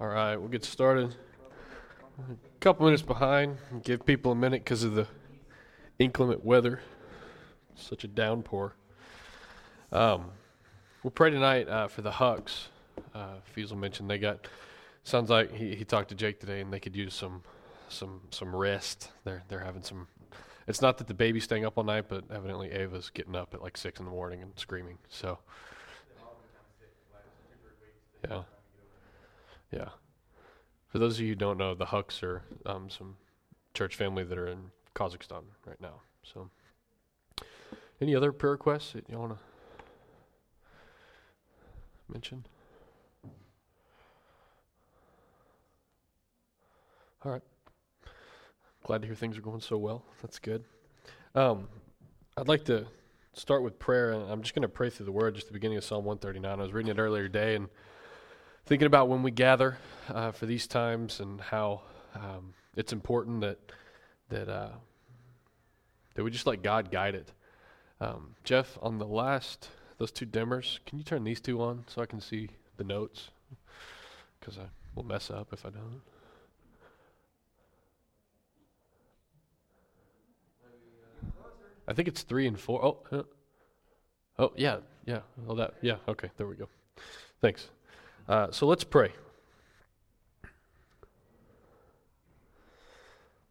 All right, we'll get started. A couple minutes behind. Give people a minute because of the inclement weather. Such a downpour. Um, we'll pray tonight uh, for the Hucks. Uh, Fiesel mentioned they got. Sounds like he, he talked to Jake today, and they could use some some some rest. They're they're having some. It's not that the baby's staying up all night, but evidently Ava's getting up at like six in the morning and screaming. So. Yeah. Yeah. For those of you who don't know, the Hucks are um, some church family that are in Kazakhstan right now. So, any other prayer requests that you want to mention? All right. Glad to hear things are going so well. That's good. Um, I'd like to start with prayer, and I'm just going to pray through the word, just the beginning of Psalm 139. I was reading it earlier today, and thinking about when we gather uh, for these times and how um, it's important that that uh, that we just let God guide it. Um, Jeff, on the last those two dimmers, can you turn these two on so I can see the notes? Because I will mess up if I don't. I think it's three and four. Oh, oh yeah, yeah. Well, that yeah. Okay, there we go. Thanks. Uh, so let's pray.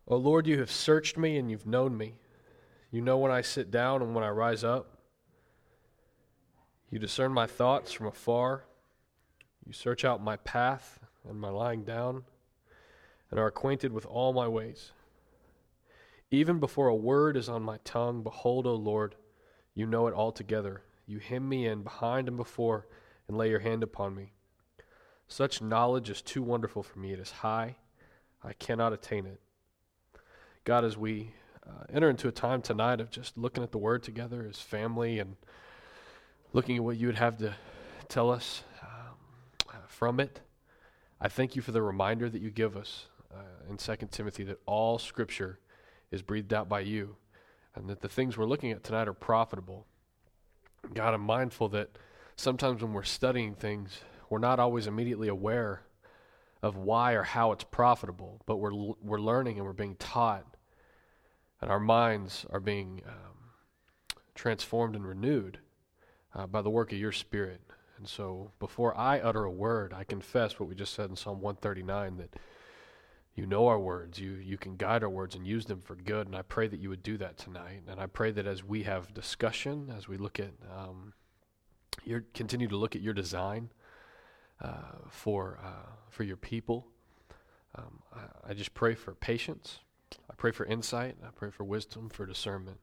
Oh Lord, you have searched me and you've known me. You know when I sit down and when I rise up. You discern my thoughts from afar. You search out my path and my lying down, and are acquainted with all my ways. Even before a word is on my tongue, behold, O Lord, you know it altogether. You hem me in behind and before, and lay your hand upon me. Such knowledge is too wonderful for me. It is high, I cannot attain it. God, as we uh, enter into a time tonight of just looking at the Word together as family and looking at what you would have to tell us um, from it, I thank you for the reminder that you give us uh, in 2 Timothy that all Scripture is breathed out by you and that the things we're looking at tonight are profitable. God, I'm mindful that sometimes when we're studying things, we're not always immediately aware of why or how it's profitable, but we're, we're learning and we're being taught, and our minds are being um, transformed and renewed uh, by the work of your Spirit. And so, before I utter a word, I confess what we just said in Psalm 139 that you know our words, you, you can guide our words and use them for good. And I pray that you would do that tonight. And I pray that as we have discussion, as we look at um, your continue to look at your design, for uh, for your people. Um, I, I, just pray for patience. I pray for insight. I pray for wisdom, for discernment.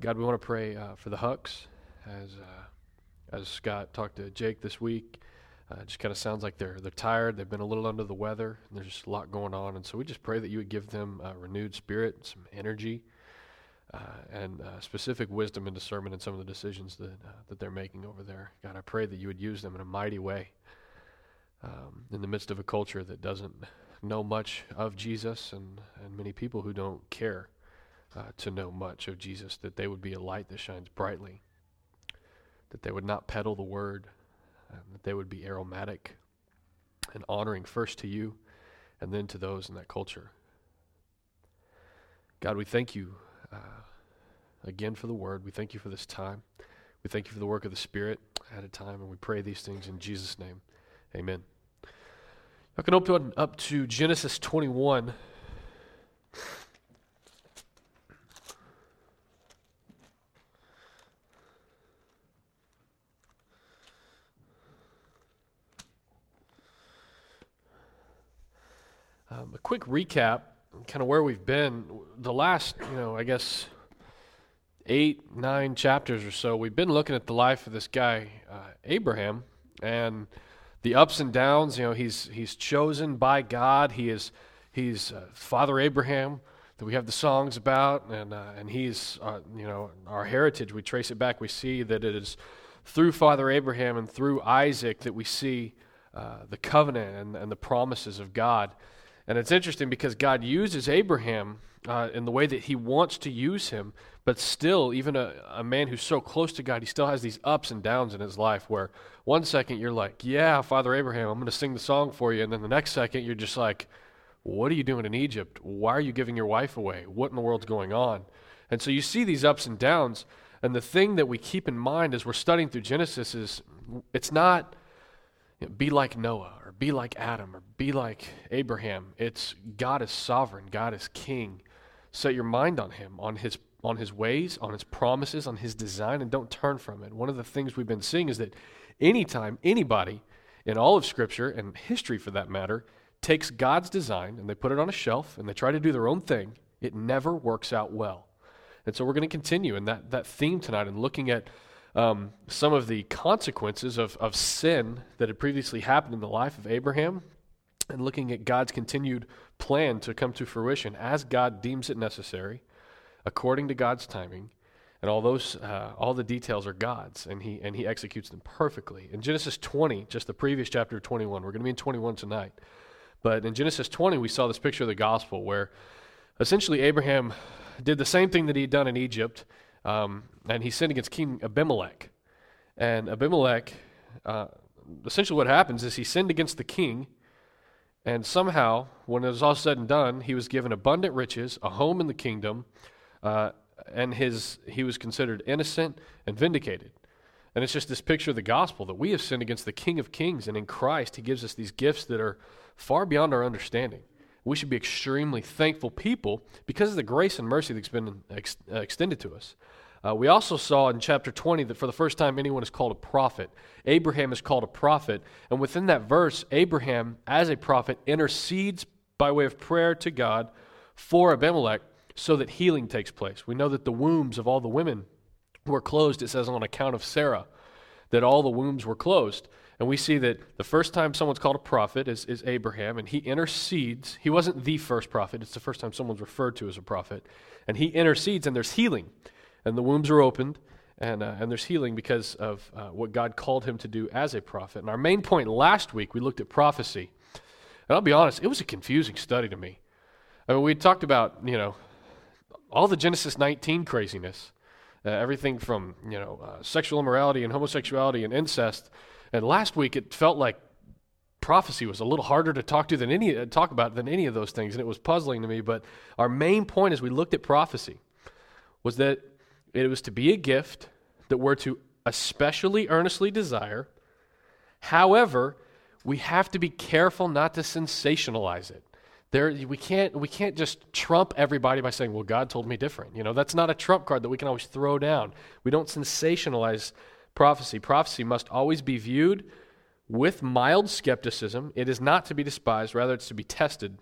God, we want to pray uh, for the Hucks, as uh, as Scott talked to Jake this week. Uh, it just kind of sounds like they're they're tired. They've been a little under the weather. And there's just a lot going on, and so we just pray that you would give them a renewed spirit, some energy uh, and uh, specific wisdom and discernment in some of the decisions that uh, that they're making over there. God, I pray that you would use them in a mighty way um, in the midst of a culture that doesn't know much of Jesus and and many people who don't care uh, to know much of Jesus. That they would be a light that shines brightly. That they would not peddle the word. that they would be aromatic and honoring first to you, and then to those in that culture. God, we thank you uh, again for the word. We thank you for this time. We thank you for the work of the Spirit at a time, and we pray these things in Jesus' name. Amen. I can open up to Genesis 21. Um, a quick recap kind of where we've been. The last, you know, I guess eight, nine chapters or so, we've been looking at the life of this guy, uh, Abraham, and the ups and downs. You know, he's he's chosen by God. He is he's uh, Father Abraham that we have the songs about, and uh, and he's uh, you know our heritage. We trace it back. We see that it is through Father Abraham and through Isaac that we see uh, the covenant and, and the promises of God. And it's interesting because God uses Abraham uh, in the way that he wants to use him, but still, even a, a man who's so close to God, he still has these ups and downs in his life where one second you're like, Yeah, Father Abraham, I'm going to sing the song for you. And then the next second you're just like, What are you doing in Egypt? Why are you giving your wife away? What in the world's going on? And so you see these ups and downs. And the thing that we keep in mind as we're studying through Genesis is it's not you know, be like Noah be like Adam or be like Abraham. It's God is sovereign, God is king. Set your mind on him, on his on his ways, on his promises, on his design, and don't turn from it. One of the things we've been seeing is that anytime anybody in all of Scripture, and history for that matter, takes God's design and they put it on a shelf and they try to do their own thing, it never works out well. And so we're going to continue in that, that theme tonight and looking at um, some of the consequences of, of sin that had previously happened in the life of Abraham and looking at God's continued plan to come to fruition as God deems it necessary according to God's timing, and all those uh, all the details are God's, and he and he executes them perfectly. In Genesis 20, just the previous chapter of 21, we're going to be in 21 tonight, but in Genesis 20 we saw this picture of the gospel where essentially Abraham did the same thing that he had done in Egypt, um, and he sinned against King Abimelech, and Abimelech. Uh, essentially, what happens is he sinned against the king, and somehow, when it was all said and done, he was given abundant riches, a home in the kingdom, uh, and his, he was considered innocent and vindicated. And it's just this picture of the gospel that we have sinned against the King of Kings, and in Christ, he gives us these gifts that are far beyond our understanding. We should be extremely thankful people because of the grace and mercy that's been ex- uh, extended to us. Uh, we also saw in chapter 20 that for the first time anyone is called a prophet. Abraham is called a prophet. And within that verse, Abraham, as a prophet, intercedes by way of prayer to God for Abimelech so that healing takes place. We know that the wombs of all the women were closed, it says on account of Sarah, that all the wombs were closed. And we see that the first time someone's called a prophet is, is Abraham, and he intercedes. He wasn't the first prophet, it's the first time someone's referred to as a prophet. And he intercedes, and there's healing. And the wombs are opened, and, uh, and there's healing because of uh, what God called him to do as a prophet. And our main point last week, we looked at prophecy. And I'll be honest, it was a confusing study to me. I mean, we talked about, you know, all the Genesis 19 craziness, uh, everything from you know uh, sexual immorality and homosexuality and incest. And last week it felt like prophecy was a little harder to talk to than any uh, talk about than any of those things, and it was puzzling to me. But our main point as we looked at prophecy was that it was to be a gift that we're to especially earnestly desire. However, we have to be careful not to sensationalize it. There, we can't we can't just trump everybody by saying, "Well, God told me different." You know, that's not a trump card that we can always throw down. We don't sensationalize prophecy. Prophecy must always be viewed with mild skepticism. It is not to be despised; rather, it's to be tested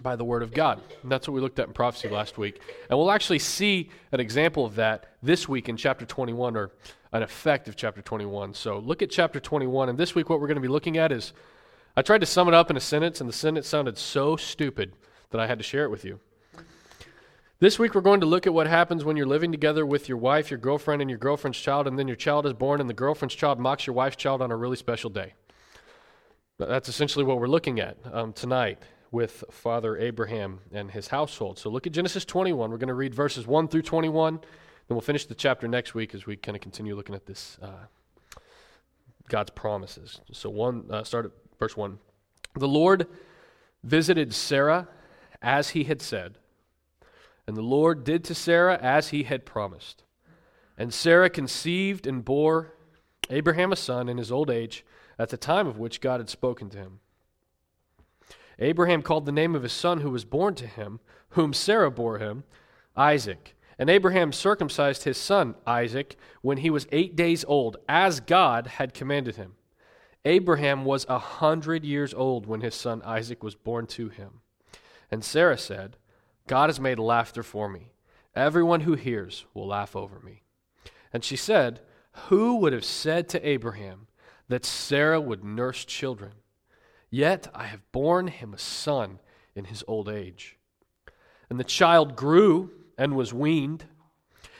by the Word of God. And that's what we looked at in prophecy last week, and we'll actually see an example of that this week in chapter 21, or an effect of chapter 21. So, look at chapter 21, and this week what we're going to be looking at is I tried to sum it up in a sentence, and the sentence sounded so stupid that I had to share it with you. This week, we're going to look at what happens when you're living together with your wife, your girlfriend, and your girlfriend's child, and then your child is born, and the girlfriend's child mocks your wife's child on a really special day. That's essentially what we're looking at um, tonight with Father Abraham and his household. So look at Genesis 21. We're going to read verses 1 through 21. Then we'll finish the chapter next week as we kind of continue looking at this uh, God's promises. So one, uh, start at Verse 1 The Lord visited Sarah as he had said, and the Lord did to Sarah as he had promised. And Sarah conceived and bore Abraham a son in his old age at the time of which God had spoken to him. Abraham called the name of his son who was born to him, whom Sarah bore him, Isaac. And Abraham circumcised his son, Isaac, when he was eight days old, as God had commanded him. Abraham was a hundred years old when his son Isaac was born to him. And Sarah said, God has made laughter for me. Everyone who hears will laugh over me. And she said, Who would have said to Abraham that Sarah would nurse children? Yet I have borne him a son in his old age. And the child grew and was weaned.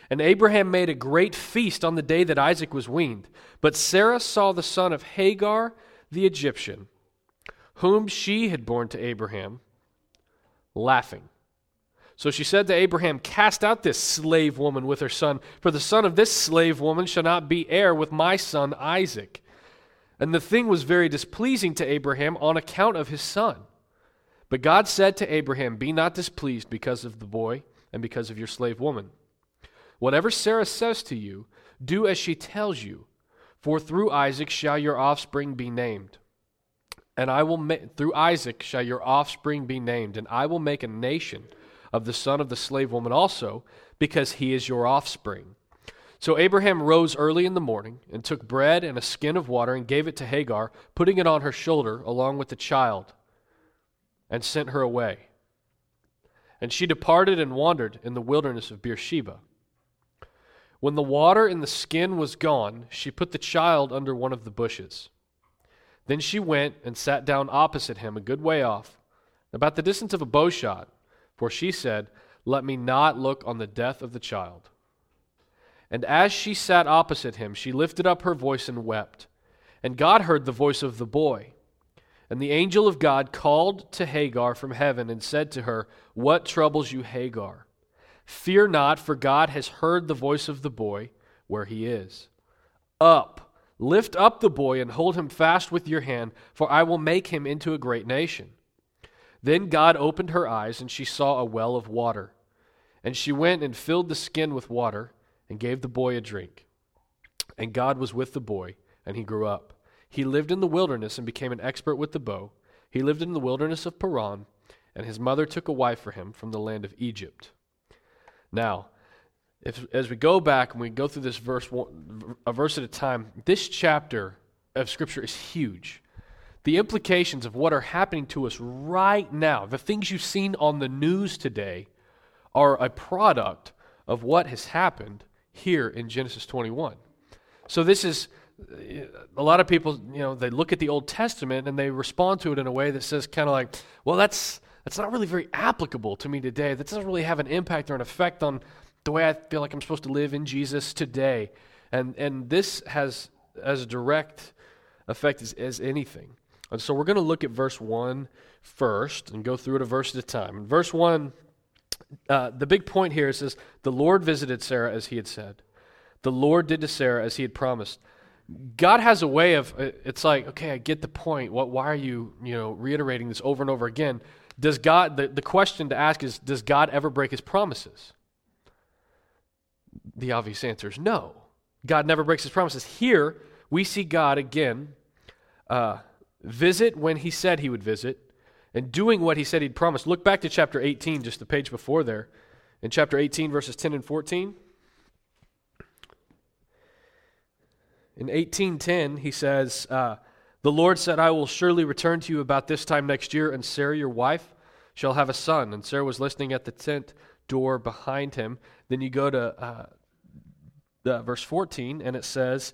And Abraham made a great feast on the day that Isaac was weaned. But Sarah saw the son of Hagar the Egyptian, whom she had borne to Abraham, laughing. So she said to Abraham, Cast out this slave woman with her son, for the son of this slave woman shall not be heir with my son Isaac. And the thing was very displeasing to Abraham on account of his son. But God said to Abraham, Be not displeased because of the boy and because of your slave woman. Whatever Sarah says to you, do as she tells you, for through Isaac shall your offspring be named. And I will ma- through Isaac shall your offspring be named, and I will make a nation of the son of the slave woman also, because he is your offspring. So Abraham rose early in the morning and took bread and a skin of water and gave it to Hagar, putting it on her shoulder along with the child, and sent her away. And she departed and wandered in the wilderness of Beersheba. When the water in the skin was gone, she put the child under one of the bushes. Then she went and sat down opposite him, a good way off, about the distance of a bowshot. For she said, Let me not look on the death of the child. And as she sat opposite him, she lifted up her voice and wept. And God heard the voice of the boy. And the angel of God called to Hagar from heaven and said to her, What troubles you, Hagar? Fear not, for God has heard the voice of the boy where he is. Up, lift up the boy and hold him fast with your hand, for I will make him into a great nation. Then God opened her eyes, and she saw a well of water. And she went and filled the skin with water, and gave the boy a drink. And God was with the boy, and he grew up. He lived in the wilderness and became an expert with the bow. He lived in the wilderness of Paran, and his mother took a wife for him from the land of Egypt. Now, if, as we go back and we go through this verse, a verse at a time, this chapter of Scripture is huge the implications of what are happening to us right now, the things you've seen on the news today, are a product of what has happened here in Genesis 21. So this is a lot of people, you know, they look at the Old Testament and they respond to it in a way that says kind of like, well, that's that's not really very applicable to me today. That doesn't really have an impact or an effect on the way I feel like I'm supposed to live in Jesus today. And and this has as direct effect as, as anything. And so we're going to look at verse 1 first and go through it a verse at a time. In verse 1, uh, the big point here says, The Lord visited Sarah as he had said. The Lord did to Sarah as he had promised. God has a way of, uh, it's like, okay, I get the point. What, why are you, you know, reiterating this over and over again? Does God, the, the question to ask is, does God ever break his promises? The obvious answer is no. God never breaks his promises. Here, we see God again uh, visit when he said he would visit, and doing what he said he'd promised. Look back to chapter 18, just the page before there. In chapter 18, verses 10 and 14. In 18:10, he says, uh, "The Lord said, I will surely return to you about this time next year, and Sarah, your wife, shall have a son." And Sarah was listening at the tent door behind him. Then you go to uh, verse 14, and it says,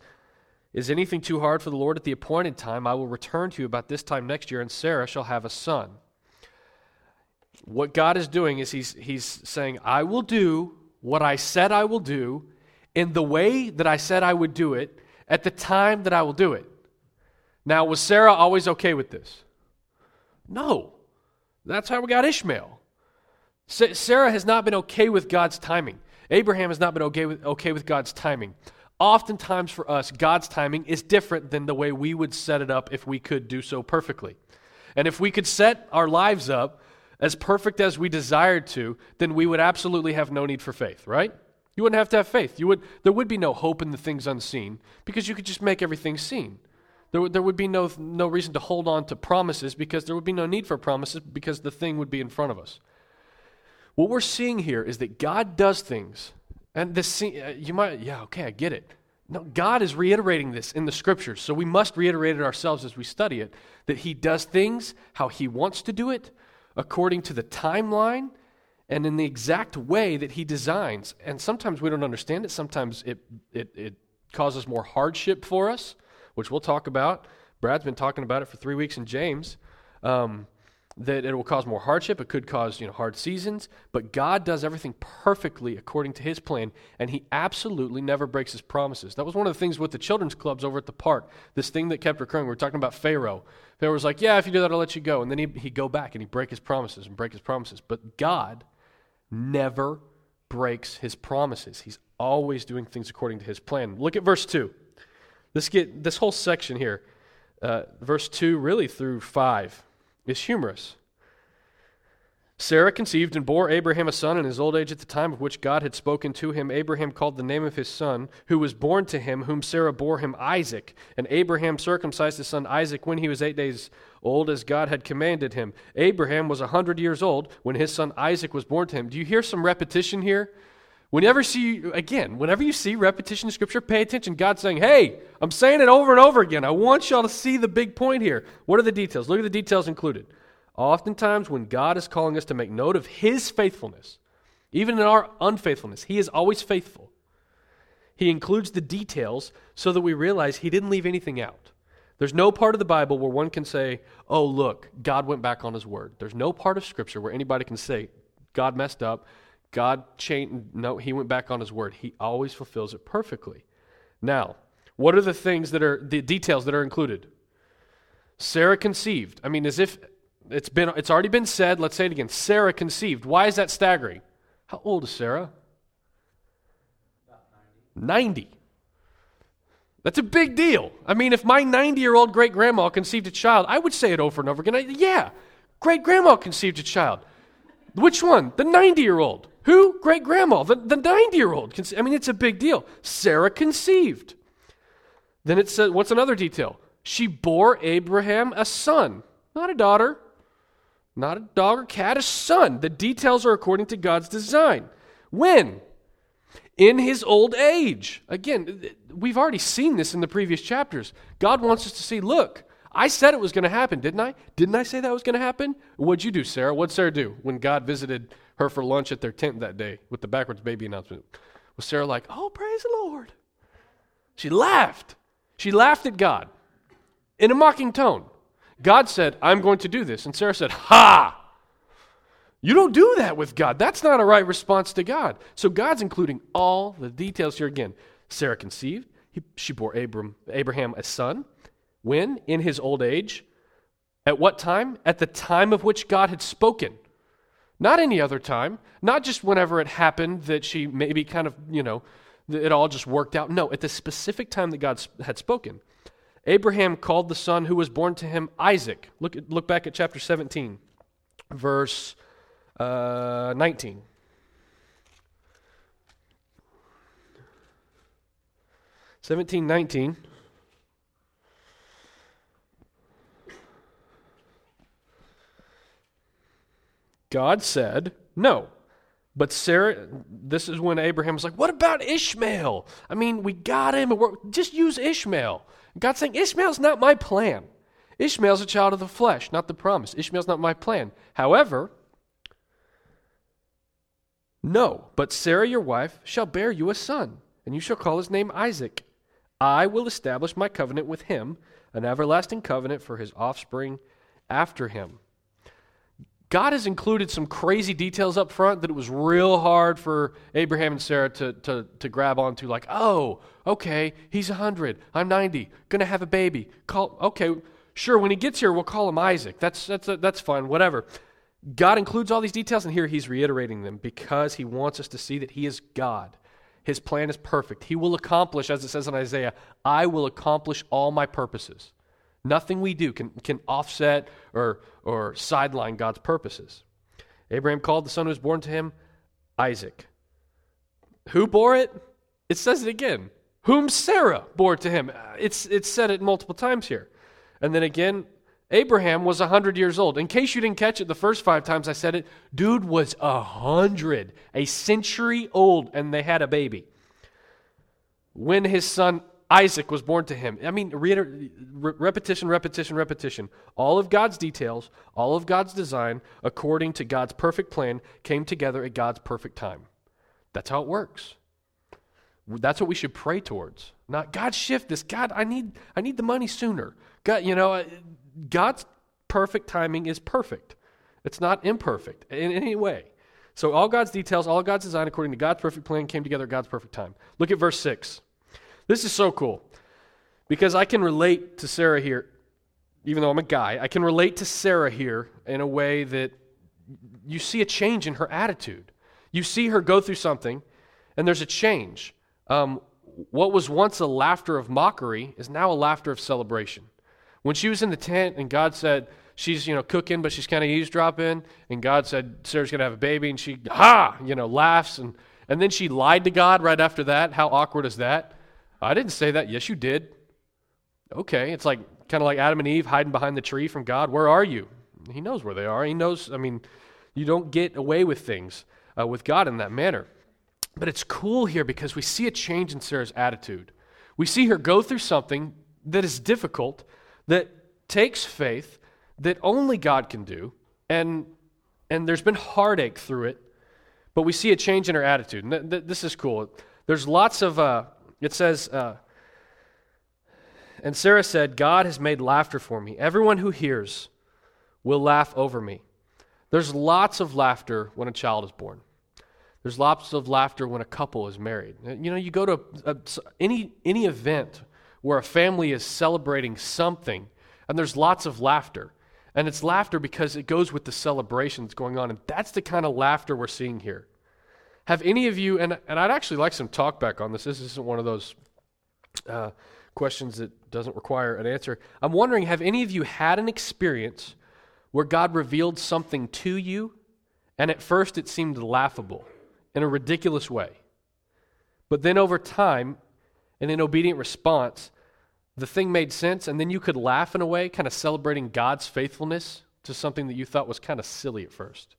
is anything too hard for the Lord at the appointed time? I will return to you about this time next year, and Sarah shall have a son. What God is doing is He's, he's saying, I will do what I said I will do in the way that I said I would do it at the time that I will do it. Now, was Sarah always okay with this? No. That's how we got Ishmael. Sarah has not been okay with God's timing. Abraham has not been okay with, okay with God's timing oftentimes for us, God's timing is different than the way we would set it up if we could do so perfectly. And if we could set our lives up as perfect as we desired to, then we would absolutely have no need for faith, right? You wouldn't have to have faith. You would, there would be no hope in the things unseen because you could just make everything seen. There, there would be no, no reason to hold on to promises because there would be no need for promises because the thing would be in front of us. What we're seeing here is that God does things and this, uh, you might, yeah, okay, I get it. No, God is reiterating this in the scriptures, so we must reiterate it ourselves as we study it that He does things how He wants to do it, according to the timeline, and in the exact way that He designs. And sometimes we don't understand it, sometimes it, it, it causes more hardship for us, which we'll talk about. Brad's been talking about it for three weeks in James. Um, that it will cause more hardship. It could cause you know hard seasons, but God does everything perfectly according to His plan, and He absolutely never breaks His promises. That was one of the things with the children's clubs over at the park. This thing that kept recurring. We were talking about Pharaoh. Pharaoh was like, "Yeah, if you do that, I'll let you go," and then he he go back and he break His promises and break His promises. But God never breaks His promises. He's always doing things according to His plan. Look at verse two. Let's get this whole section here, uh, verse two, really through five is humorous. Sarah conceived and bore Abraham a son in his old age at the time of which God had spoken to him. Abraham called the name of his son, who was born to him, whom Sarah bore him Isaac. And Abraham circumcised his son Isaac when he was eight days old, as God had commanded him. Abraham was a hundred years old when his son Isaac was born to him. Do you hear some repetition here? Whenever see again, whenever you see repetition in scripture, pay attention. God's saying, "Hey, I'm saying it over and over again. I want y'all to see the big point here. What are the details? Look at the details included. Oftentimes, when God is calling us to make note of His faithfulness, even in our unfaithfulness, He is always faithful. He includes the details so that we realize He didn't leave anything out. There's no part of the Bible where one can say, "Oh, look, God went back on His word." There's no part of Scripture where anybody can say, "God messed up." God changed, no, he went back on his word. He always fulfills it perfectly. Now, what are the things that are, the details that are included? Sarah conceived. I mean, as if it's been, it's already been said. Let's say it again. Sarah conceived. Why is that staggering? How old is Sarah? 90. 90. That's a big deal. I mean, if my 90 year old great grandma conceived a child, I would say it over and over again. I, yeah, great grandma conceived a child. Which one? The 90 year old. Who? Great grandma, the, the 90 year old. I mean, it's a big deal. Sarah conceived. Then it says, what's another detail? She bore Abraham a son, not a daughter, not a dog or cat, a son. The details are according to God's design. When? In his old age. Again, we've already seen this in the previous chapters. God wants us to see look, I said it was going to happen, didn't I? Didn't I say that was going to happen? What'd you do, Sarah? What'd Sarah do when God visited her for lunch at their tent that day with the backwards baby announcement? Was Sarah like, oh, praise the Lord? She laughed. She laughed at God in a mocking tone. God said, I'm going to do this. And Sarah said, Ha! You don't do that with God. That's not a right response to God. So God's including all the details here again. Sarah conceived. He, she bore Abram, Abraham a son. When? In his old age. At what time? At the time of which God had spoken. Not any other time. Not just whenever it happened that she maybe kind of, you know, it all just worked out. No, at the specific time that God had spoken. Abraham called the son who was born to him Isaac. Look, look back at chapter 17, verse uh, 19. Seventeen nineteen. God said, no. But Sarah, this is when Abraham was like, what about Ishmael? I mean, we got him. just use Ishmael. God's saying, Ishmael's not my plan. Ishmael's a child of the flesh, not the promise. Ishmael's not my plan. However, no, but Sarah, your wife, shall bear you a son, and you shall call his name Isaac. I will establish my covenant with him, an everlasting covenant for his offspring after him. God has included some crazy details up front that it was real hard for Abraham and Sarah to, to, to grab onto, like, oh, okay, he's 100, I'm 90, gonna have a baby. Call, okay, sure, when he gets here, we'll call him Isaac. That's, that's, that's fine, whatever. God includes all these details, and here he's reiterating them because he wants us to see that he is God. His plan is perfect. He will accomplish, as it says in Isaiah, I will accomplish all my purposes. Nothing we do can, can offset or, or sideline God's purposes. Abraham called the son who was born to him Isaac. Who bore it? It says it again. Whom Sarah bore to him. Uh, it's, it's said it multiple times here. And then again, Abraham was 100 years old. In case you didn't catch it the first five times I said it, dude was 100, a century old, and they had a baby. When his son Isaac was born to him. I mean, repetition, repetition, repetition. All of God's details, all of God's design, according to God's perfect plan, came together at God's perfect time. That's how it works. That's what we should pray towards. Not God shift this. God, I need I need the money sooner. God, you know, uh, God's perfect timing is perfect. It's not imperfect in any way. So all God's details, all God's design according to God's perfect plan came together at God's perfect time. Look at verse 6. This is so cool because I can relate to Sarah here, even though I'm a guy. I can relate to Sarah here in a way that you see a change in her attitude. You see her go through something, and there's a change. Um, what was once a laughter of mockery is now a laughter of celebration. When she was in the tent and God said, she's, you know, cooking, but she's kind of eavesdropping, and God said, Sarah's going to have a baby, and she, ha, you know, laughs, and, and then she lied to God right after that. How awkward is that? I didn't say that. Yes, you did. Okay. It's like kind of like Adam and Eve hiding behind the tree from God. Where are you? He knows where they are. He knows, I mean, you don't get away with things uh, with God in that manner. But it's cool here because we see a change in Sarah's attitude. We see her go through something that is difficult, that takes faith, that only God can do, and, and there's been heartache through it, but we see a change in her attitude. And th- th- this is cool. There's lots of, uh, it says, uh, and Sarah said, God has made laughter for me. Everyone who hears will laugh over me. There's lots of laughter when a child is born. There's lots of laughter when a couple is married. You know, you go to a, any, any event where a family is celebrating something, and there's lots of laughter. And it's laughter because it goes with the celebration that's going on. And that's the kind of laughter we're seeing here. Have any of you, and, and I'd actually like some talk back on this. This isn't one of those uh, questions that doesn't require an answer. I'm wondering have any of you had an experience where God revealed something to you, and at first it seemed laughable in a ridiculous way? But then over time, and in obedient response, the thing made sense, and then you could laugh in a way, kind of celebrating God's faithfulness to something that you thought was kind of silly at first.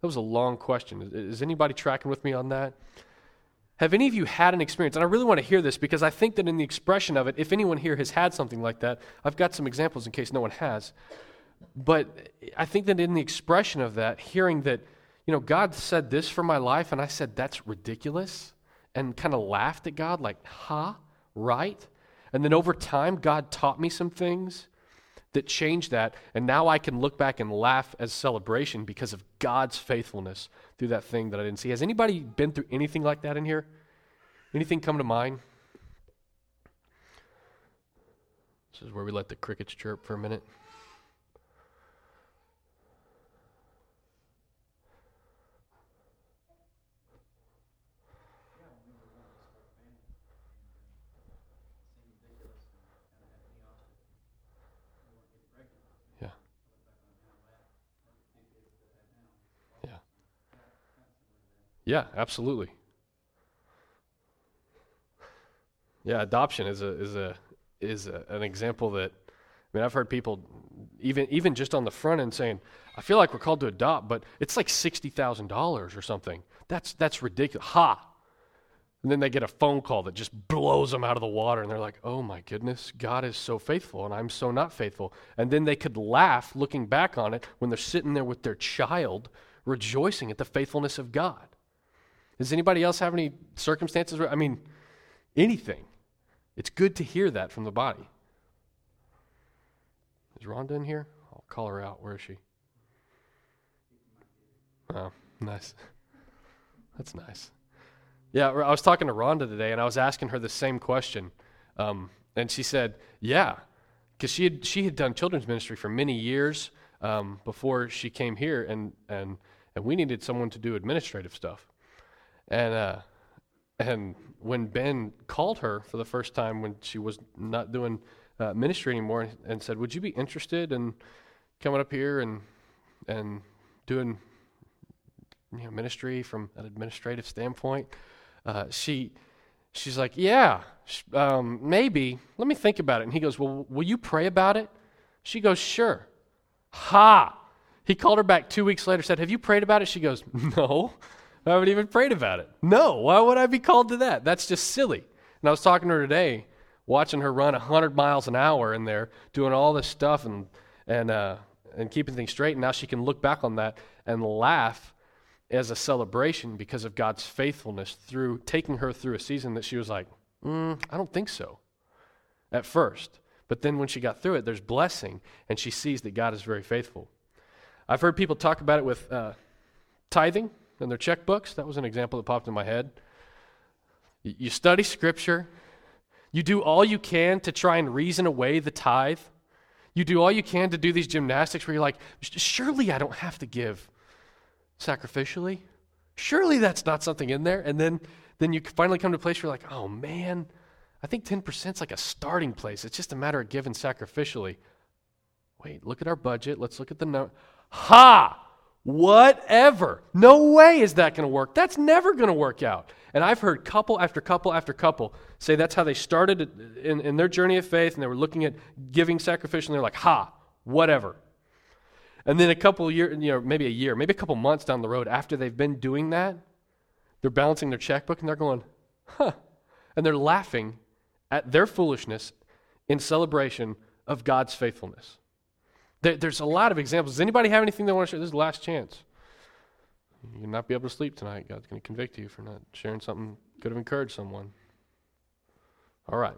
That was a long question. Is anybody tracking with me on that? Have any of you had an experience? And I really want to hear this because I think that in the expression of it, if anyone here has had something like that, I've got some examples in case no one has. But I think that in the expression of that, hearing that, you know, God said this for my life, and I said, that's ridiculous, and kind of laughed at God, like, huh, right? And then over time, God taught me some things that changed that. And now I can look back and laugh as celebration because of God's faithfulness through that thing that I didn't see. Has anybody been through anything like that in here? Anything come to mind? This is where we let the crickets chirp for a minute. Yeah, absolutely. Yeah, adoption is a is a is a, an example that I mean I've heard people even even just on the front end saying I feel like we're called to adopt, but it's like sixty thousand dollars or something. That's that's ridiculous. Ha! And then they get a phone call that just blows them out of the water, and they're like, "Oh my goodness, God is so faithful, and I'm so not faithful." And then they could laugh looking back on it when they're sitting there with their child, rejoicing at the faithfulness of God. Does anybody else have any circumstances? I mean, anything. It's good to hear that from the body. Is Rhonda in here? I'll call her out. Where is she? Oh, nice. That's nice. Yeah, I was talking to Rhonda today, and I was asking her the same question, um, and she said, "Yeah," because she had she had done children's ministry for many years um, before she came here, and and and we needed someone to do administrative stuff. And uh, and when Ben called her for the first time when she was not doing uh, ministry anymore and said, "Would you be interested in coming up here and and doing you know, ministry from an administrative standpoint?" Uh, she she's like, "Yeah, um, maybe. Let me think about it." And he goes, "Well, will you pray about it?" She goes, "Sure." Ha! He called her back two weeks later, said, "Have you prayed about it?" She goes, "No." I haven't even prayed about it. No, why would I be called to that? That's just silly. And I was talking to her today, watching her run 100 miles an hour in there, doing all this stuff and, and, uh, and keeping things straight. And now she can look back on that and laugh as a celebration because of God's faithfulness through taking her through a season that she was like, mm, I don't think so at first. But then when she got through it, there's blessing, and she sees that God is very faithful. I've heard people talk about it with uh, tithing and their checkbooks. That was an example that popped in my head. You study scripture, you do all you can to try and reason away the tithe. You do all you can to do these gymnastics where you're like, surely I don't have to give sacrificially. Surely that's not something in there. And then, then you finally come to a place where you're like, oh man, I think 10% is like a starting place. It's just a matter of giving sacrificially. Wait, look at our budget. Let's look at the number. Ha! Whatever. No way is that going to work. That's never going to work out. And I've heard couple after couple after couple say that's how they started in, in their journey of faith, and they were looking at giving sacrificial, and they're like, ha, whatever. And then a couple years, you know, maybe a year, maybe a couple months down the road after they've been doing that, they're balancing their checkbook and they're going, huh. And they're laughing at their foolishness in celebration of God's faithfulness. There, there's a lot of examples. Does anybody have anything they want to share? This is the last chance. You'll not be able to sleep tonight. God's going to convict you for not sharing something could have encouraged someone. All right.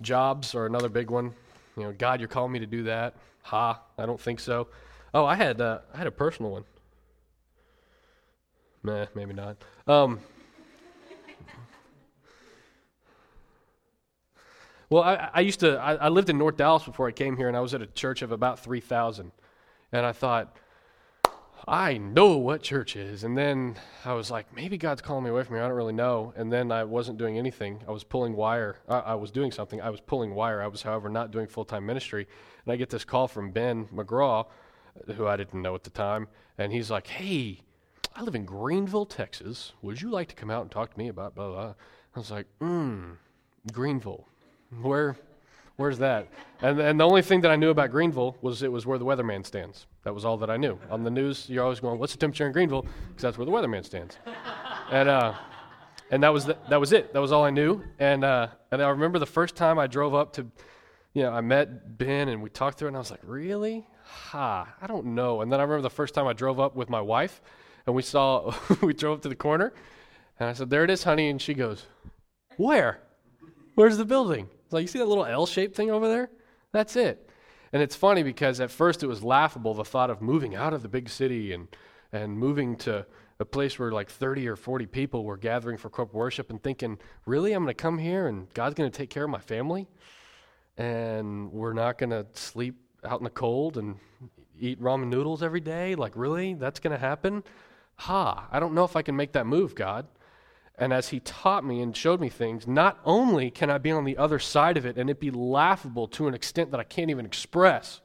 Jobs are another big one. You know, God, you're calling me to do that. Ha, I don't think so. Oh, I had uh, I had a personal one. Meh, maybe not. Um, well, I, I used to. I, I lived in North Dallas before I came here, and I was at a church of about three thousand, and I thought I know what church is. And then I was like, maybe God's calling me away from here. I don't really know. And then I wasn't doing anything. I was pulling wire. I, I was doing something. I was pulling wire. I was, however, not doing full time ministry. And I get this call from Ben McGraw, who I didn't know at the time. And he's like, hey, I live in Greenville, Texas. Would you like to come out and talk to me about blah, blah? I was like, hmm, Greenville. Where? Where's that? And, and the only thing that I knew about Greenville was it was where the weatherman stands. That was all that I knew. On the news, you're always going, "What's the temperature in Greenville?" Because that's where the weatherman stands. and uh, and that was the, that was it. That was all I knew. And uh, and I remember the first time I drove up to, you know, I met Ben and we talked through it, and I was like, "Really? Ha, I don't know." And then I remember the first time I drove up with my wife, and we saw we drove up to the corner, and I said, "There it is, honey," and she goes, "Where? Where's the building?" Like, you see that little L shaped thing over there? That's it. And it's funny because at first it was laughable, the thought of moving out of the big city and, and moving to a place where like 30 or 40 people were gathering for corporate worship and thinking, really, I'm going to come here and God's going to take care of my family? And we're not going to sleep out in the cold and eat ramen noodles every day? Like, really? That's going to happen? Ha, I don't know if I can make that move, God. And as he taught me and showed me things, not only can I be on the other side of it and it be laughable to an extent that I can't even express,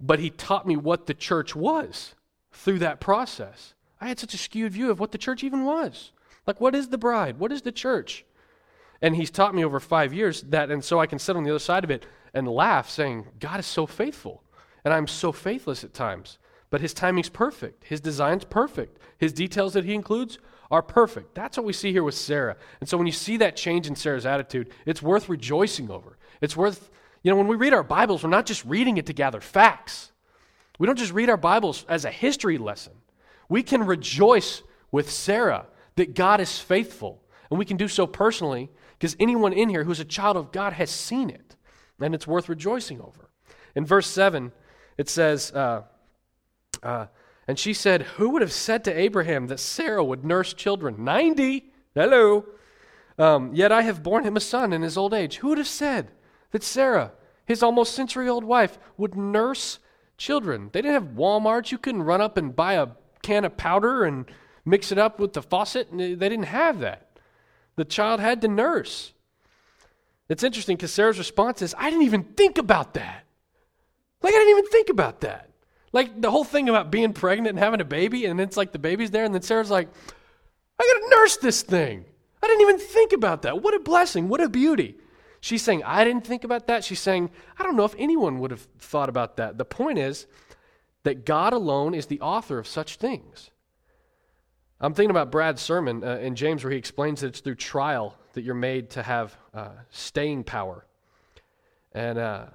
but he taught me what the church was through that process. I had such a skewed view of what the church even was. Like, what is the bride? What is the church? And he's taught me over five years that, and so I can sit on the other side of it and laugh, saying, God is so faithful. And I'm so faithless at times. But his timing's perfect. His design's perfect. His details that he includes are perfect. That's what we see here with Sarah. And so when you see that change in Sarah's attitude, it's worth rejoicing over. It's worth, you know, when we read our Bibles, we're not just reading it to gather facts. We don't just read our Bibles as a history lesson. We can rejoice with Sarah that God is faithful. And we can do so personally because anyone in here who's a child of God has seen it. And it's worth rejoicing over. In verse 7, it says, uh, uh, and she said, Who would have said to Abraham that Sarah would nurse children? 90. Hello. Um, Yet I have borne him a son in his old age. Who would have said that Sarah, his almost century old wife, would nurse children? They didn't have Walmart. You couldn't run up and buy a can of powder and mix it up with the faucet. They didn't have that. The child had to nurse. It's interesting because Sarah's response is, I didn't even think about that. Like, I didn't even think about that. Like the whole thing about being pregnant and having a baby, and it's like the baby's there, and then Sarah's like, I gotta nurse this thing. I didn't even think about that. What a blessing. What a beauty. She's saying, I didn't think about that. She's saying, I don't know if anyone would have thought about that. The point is that God alone is the author of such things. I'm thinking about Brad's sermon uh, in James where he explains that it's through trial that you're made to have uh, staying power. And uh,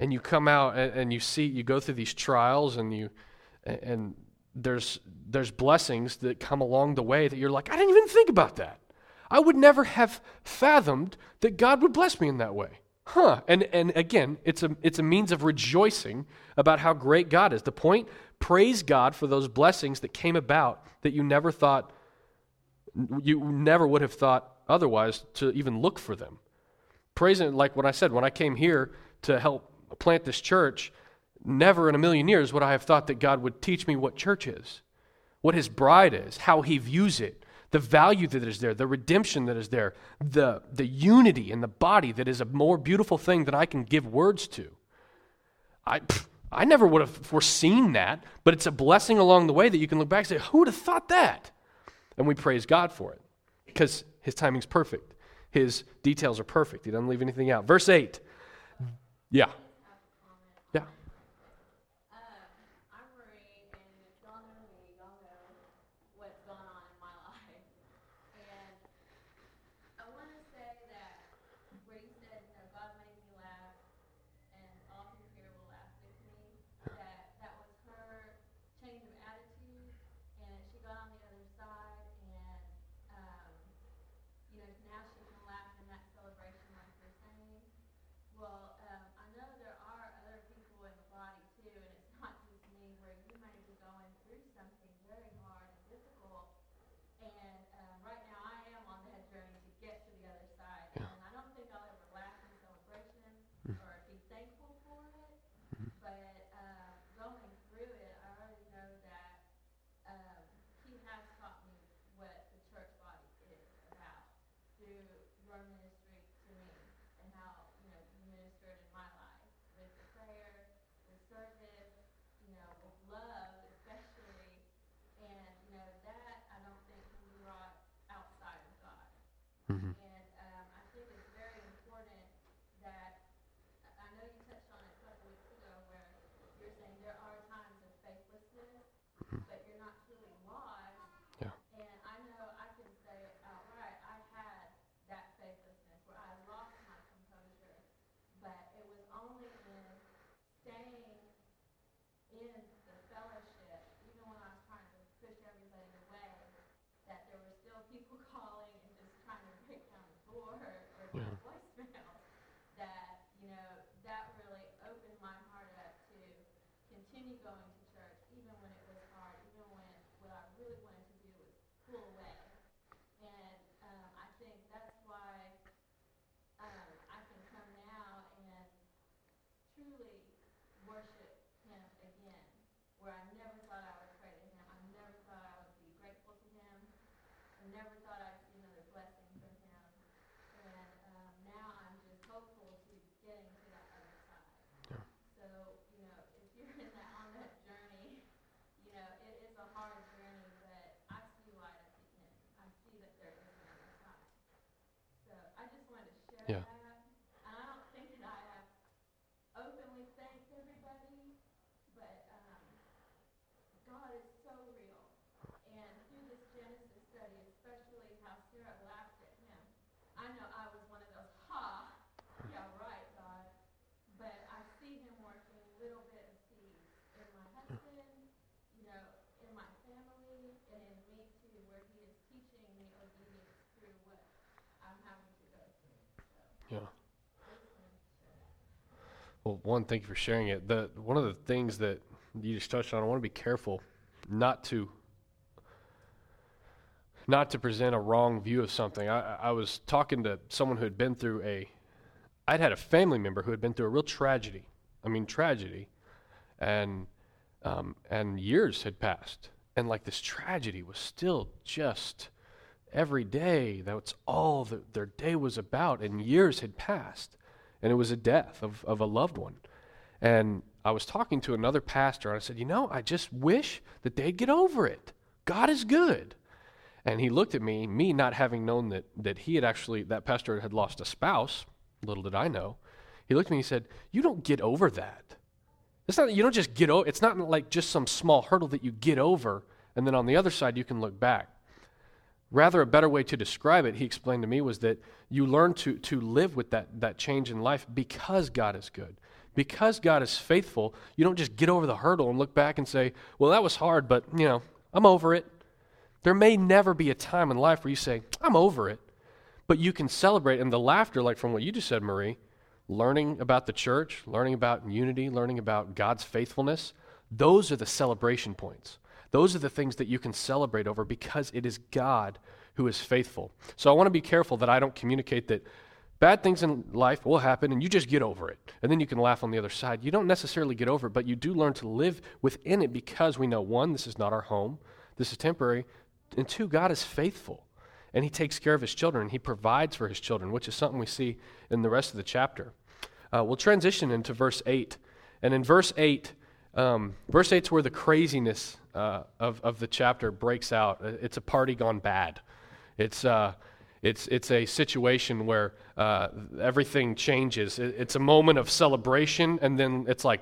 and you come out and, and you see you go through these trials and you and there's there's blessings that come along the way that you're like, I didn't even think about that. I would never have fathomed that God would bless me in that way. huh. And, and again, it's a, it's a means of rejoicing about how great God is. The point, praise God for those blessings that came about that you never thought, you never would have thought otherwise to even look for them. Praise Praising, like what I said, when I came here to help plant this church, never in a million years would I have thought that God would teach me what church is, what his bride is, how he views it, the value that is there, the redemption that is there, the, the unity in the body that is a more beautiful thing than I can give words to. I, I never would have foreseen that, but it's a blessing along the way that you can look back and say, Who would have thought that? And we praise God for it because his timing's perfect. His details are perfect. He doesn't leave anything out. Verse 8. Yeah. Well, one, thank you for sharing it. The one of the things that you just touched on, I want to be careful not to not to present a wrong view of something. I, I was talking to someone who had been through a I'd had a family member who had been through a real tragedy. I mean tragedy. And um, and years had passed. And like this tragedy was still just every day. That's all that their day was about, and years had passed and it was a death of, of a loved one. And I was talking to another pastor, and I said, You know, I just wish that they'd get over it. God is good. And he looked at me, me not having known that, that he had actually, that pastor had lost a spouse, little did I know. He looked at me and he said, You don't get over that. It's not, you don't just get over, it's not like just some small hurdle that you get over, and then on the other side you can look back. Rather, a better way to describe it, he explained to me, was that you learn to, to live with that, that change in life because God is good. Because God is faithful, you don't just get over the hurdle and look back and say, well, that was hard, but, you know, I'm over it. There may never be a time in life where you say, I'm over it. But you can celebrate, and the laughter, like from what you just said, Marie, learning about the church, learning about unity, learning about God's faithfulness, those are the celebration points. Those are the things that you can celebrate over because it is God who is faithful. So I want to be careful that I don't communicate that bad things in life will happen and you just get over it. And then you can laugh on the other side. You don't necessarily get over it, but you do learn to live within it because we know one, this is not our home, this is temporary, and two, God is faithful. And he takes care of his children. He provides for his children, which is something we see in the rest of the chapter. Uh, we'll transition into verse 8. And in verse 8, um, verse 8 is where the craziness uh, of, of the chapter breaks out. It's a party gone bad. It's, uh, it's, it's a situation where uh, everything changes. It, it's a moment of celebration, and then it's like,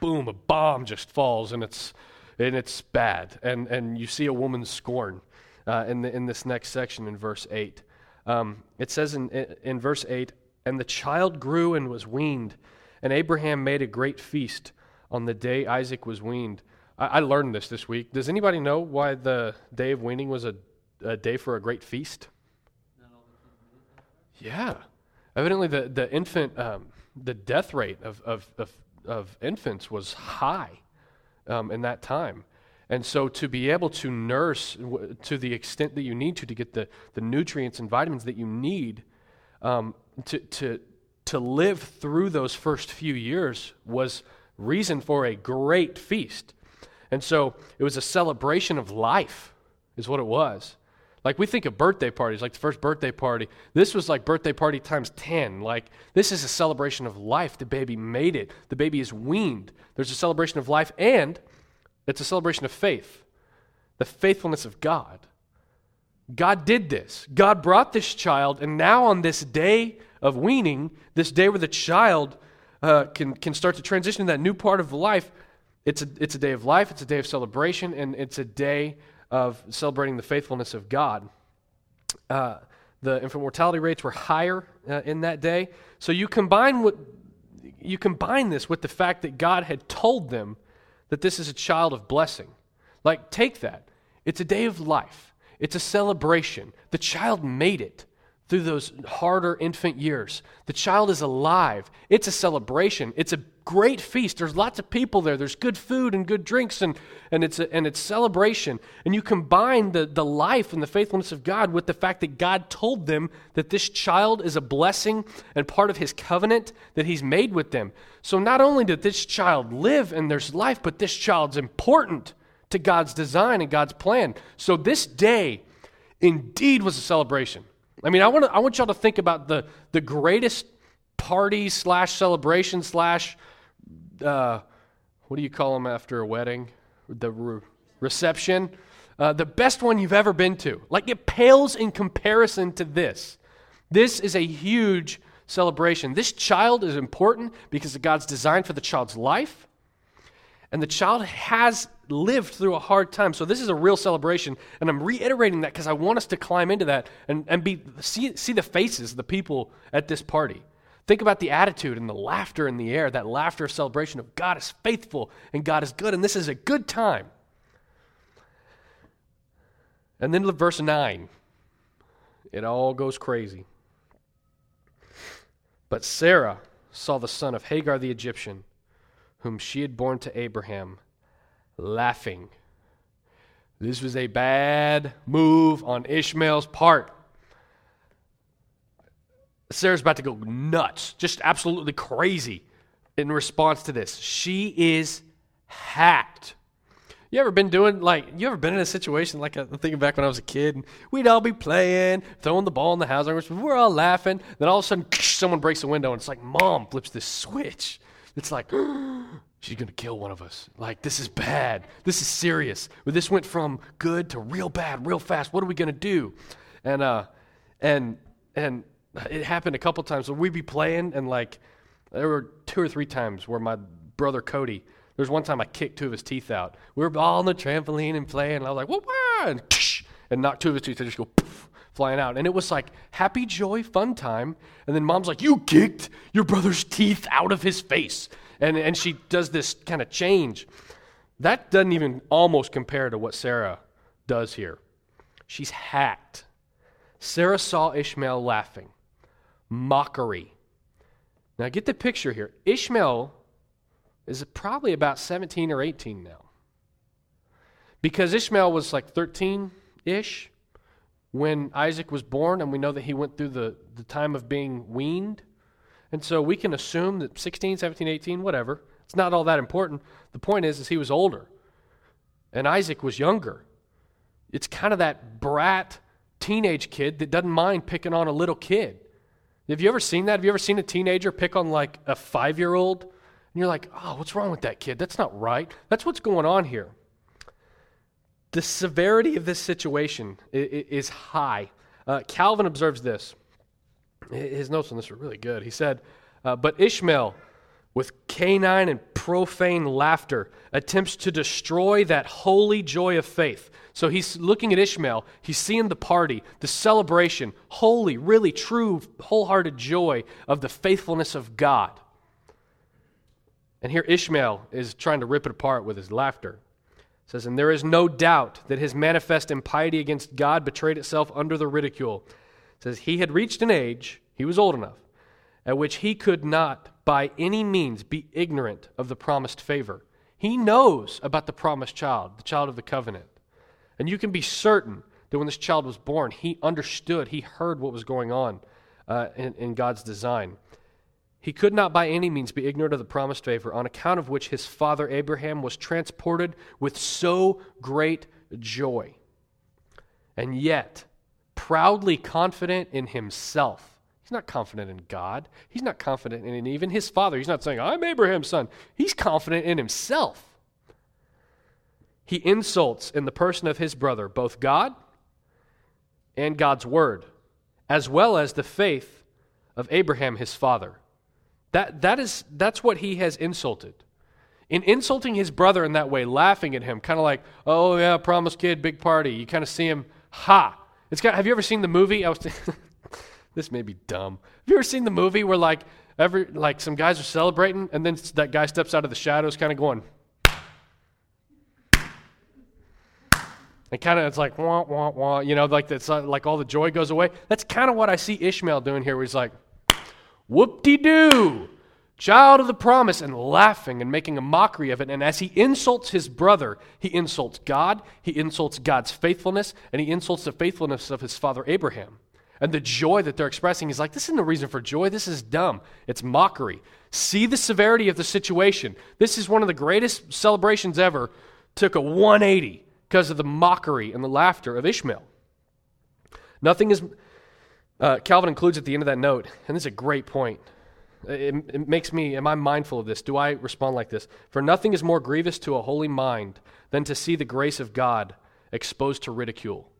boom, a bomb just falls, and it's, and it's bad. And, and you see a woman scorn uh, in, the, in this next section in verse 8. Um, it says in, in verse 8, And the child grew and was weaned, and Abraham made a great feast on the day Isaac was weaned. I, I learned this this week. Does anybody know why the day of weaning was a, a day for a great feast? Yeah. Evidently, the, the infant, um, the death rate of, of, of, of infants was high um, in that time. And so to be able to nurse to the extent that you need to to get the, the nutrients and vitamins that you need um, to, to, to live through those first few years was reason for a great feast. And so it was a celebration of life, is what it was. Like we think of birthday parties, like the first birthday party. This was like birthday party times 10. Like this is a celebration of life. The baby made it, the baby is weaned. There's a celebration of life, and it's a celebration of faith, the faithfulness of God. God did this. God brought this child, and now on this day of weaning, this day where the child uh, can, can start to transition to that new part of life, it's a, it's a day of life, it's a day of celebration, and it's a day of celebrating the faithfulness of God. Uh, the infant mortality rates were higher uh, in that day. So you combine what you combine this with the fact that God had told them that this is a child of blessing. Like, take that. It's a day of life, it's a celebration. The child made it through those harder infant years. The child is alive. It's a celebration. It's a great feast. There's lots of people there. There's good food and good drinks, and, and, it's, a, and it's celebration. And you combine the, the life and the faithfulness of God with the fact that God told them that this child is a blessing and part of his covenant that he's made with them. So not only did this child live and there's life, but this child's important to God's design and God's plan. So this day indeed was a celebration. I mean, I want, I want y'all to think about the, the greatest party slash celebration slash, uh, what do you call them after a wedding? The re- reception. Uh, the best one you've ever been to. Like, it pales in comparison to this. This is a huge celebration. This child is important because God's design for the child's life. And the child has lived through a hard time. So this is a real celebration. And I'm reiterating that because I want us to climb into that and, and be, see, see the faces the people at this party. Think about the attitude and the laughter in the air, that laughter of celebration of God is faithful and God is good, and this is a good time. And then verse 9, it all goes crazy. But Sarah saw the son of Hagar the Egyptian, whom she had borne to Abraham laughing. This was a bad move on Ishmael's part. Sarah's about to go nuts, just absolutely crazy in response to this. She is hacked. You ever been doing like you ever been in a situation like I'm thinking back when I was a kid and we'd all be playing, throwing the ball in the house, and we're all laughing. Then all of a sudden, someone breaks the window and it's like mom flips this switch. It's like she's going to kill one of us. Like, this is bad. This is serious. This went from good to real bad real fast. What are we going to do? And, uh, and, and it happened a couple times. So we'd be playing, and like, there were two or three times where my brother Cody, there's one time I kicked two of his teeth out. We were all on the trampoline and playing, and I was like, whoa, and, and knocked two of his teeth, and just go poof, flying out. And it was like happy, joy, fun time. And then mom's like, you kicked your brother's teeth out of his face and, and she does this kind of change. That doesn't even almost compare to what Sarah does here. She's hacked. Sarah saw Ishmael laughing, mockery. Now, get the picture here. Ishmael is probably about 17 or 18 now. Because Ishmael was like 13 ish when Isaac was born, and we know that he went through the, the time of being weaned. And so we can assume that 16, 17, 18, whatever, it's not all that important. The point is, is he was older, and Isaac was younger. It's kind of that brat teenage kid that doesn't mind picking on a little kid. Have you ever seen that? Have you ever seen a teenager pick on like a five year old? And you're like, oh, what's wrong with that kid? That's not right. That's what's going on here. The severity of this situation is high. Uh, Calvin observes this. His notes on this are really good. He said, uh, But Ishmael, with canine and profane laughter, attempts to destroy that holy joy of faith. So he's looking at Ishmael. He's seeing the party, the celebration, holy, really true, wholehearted joy of the faithfulness of God. And here Ishmael is trying to rip it apart with his laughter. It says, And there is no doubt that his manifest impiety against God betrayed itself under the ridicule. Says, He had reached an age, he was old enough, at which he could not by any means be ignorant of the promised favor. He knows about the promised child, the child of the covenant. And you can be certain that when this child was born, he understood, he heard what was going on uh, in, in God's design. He could not by any means be ignorant of the promised favor, on account of which his father Abraham was transported with so great joy. And yet, proudly confident in himself. He's not confident in God. He's not confident in even his father. He's not saying, I'm Abraham's son. He's confident in himself. He insults in the person of his brother both God and God's word, as well as the faith of Abraham, his father. That, that is, that's what he has insulted. In insulting his brother in that way, laughing at him, kind of like, oh, yeah, promise kid, big party, you kind of see him, ha. It's got, have you ever seen the movie? I was this may be dumb. Have you ever seen the movie where, like, every, like some guys are celebrating, and then that guy steps out of the shadows, kind of going, and kind of it's like wah wah wah, you know, like that's like all the joy goes away. That's kind of what I see Ishmael doing here. Where he's like, Whoop de doo, child of the promise, and laughing and making a mockery of it. And as he insults his brother, he insults God, he insults God's faithfulness, and he insults the faithfulness of his father Abraham. And the joy that they're expressing is like, this isn't a reason for joy. This is dumb. It's mockery. See the severity of the situation. This is one of the greatest celebrations ever. Took a 180 because of the mockery and the laughter of Ishmael. Nothing is uh, Calvin includes at the end of that note, and this is a great point. It, it makes me, am I mindful of this? Do I respond like this? For nothing is more grievous to a holy mind than to see the grace of God exposed to ridicule.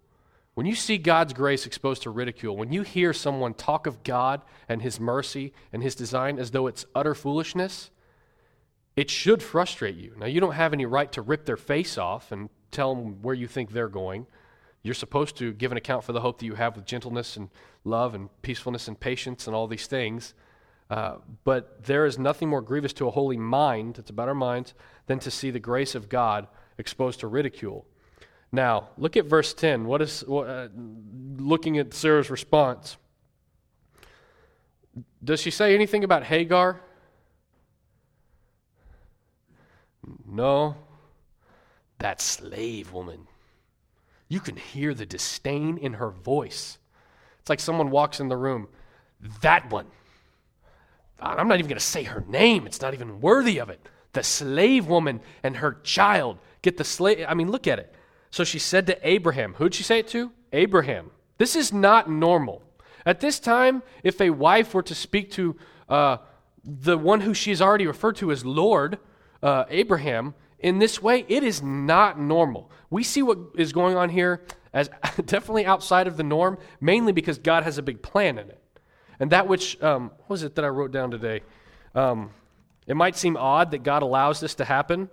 When you see God's grace exposed to ridicule, when you hear someone talk of God and His mercy and His design as though it's utter foolishness, it should frustrate you. Now, you don't have any right to rip their face off and tell them where you think they're going. You're supposed to give an account for the hope that you have with gentleness and love and peacefulness and patience and all these things. Uh, but there is nothing more grievous to a holy mind, it's about our minds, than to see the grace of God exposed to ridicule. Now, look at verse 10. What is, uh, looking at Sarah's response, does she say anything about Hagar? No. That slave woman. You can hear the disdain in her voice. It's like someone walks in the room. That one. I'm not even going to say her name. It's not even worthy of it. The slave woman and her child get the slave. I mean, look at it. So she said to Abraham, who'd she say it to? Abraham. This is not normal. At this time, if a wife were to speak to uh, the one who she already referred to as Lord, uh, Abraham, in this way, it is not normal. We see what is going on here as definitely outside of the norm, mainly because God has a big plan in it. And that which, um, what was it that I wrote down today? Um, it might seem odd that God allows this to happen,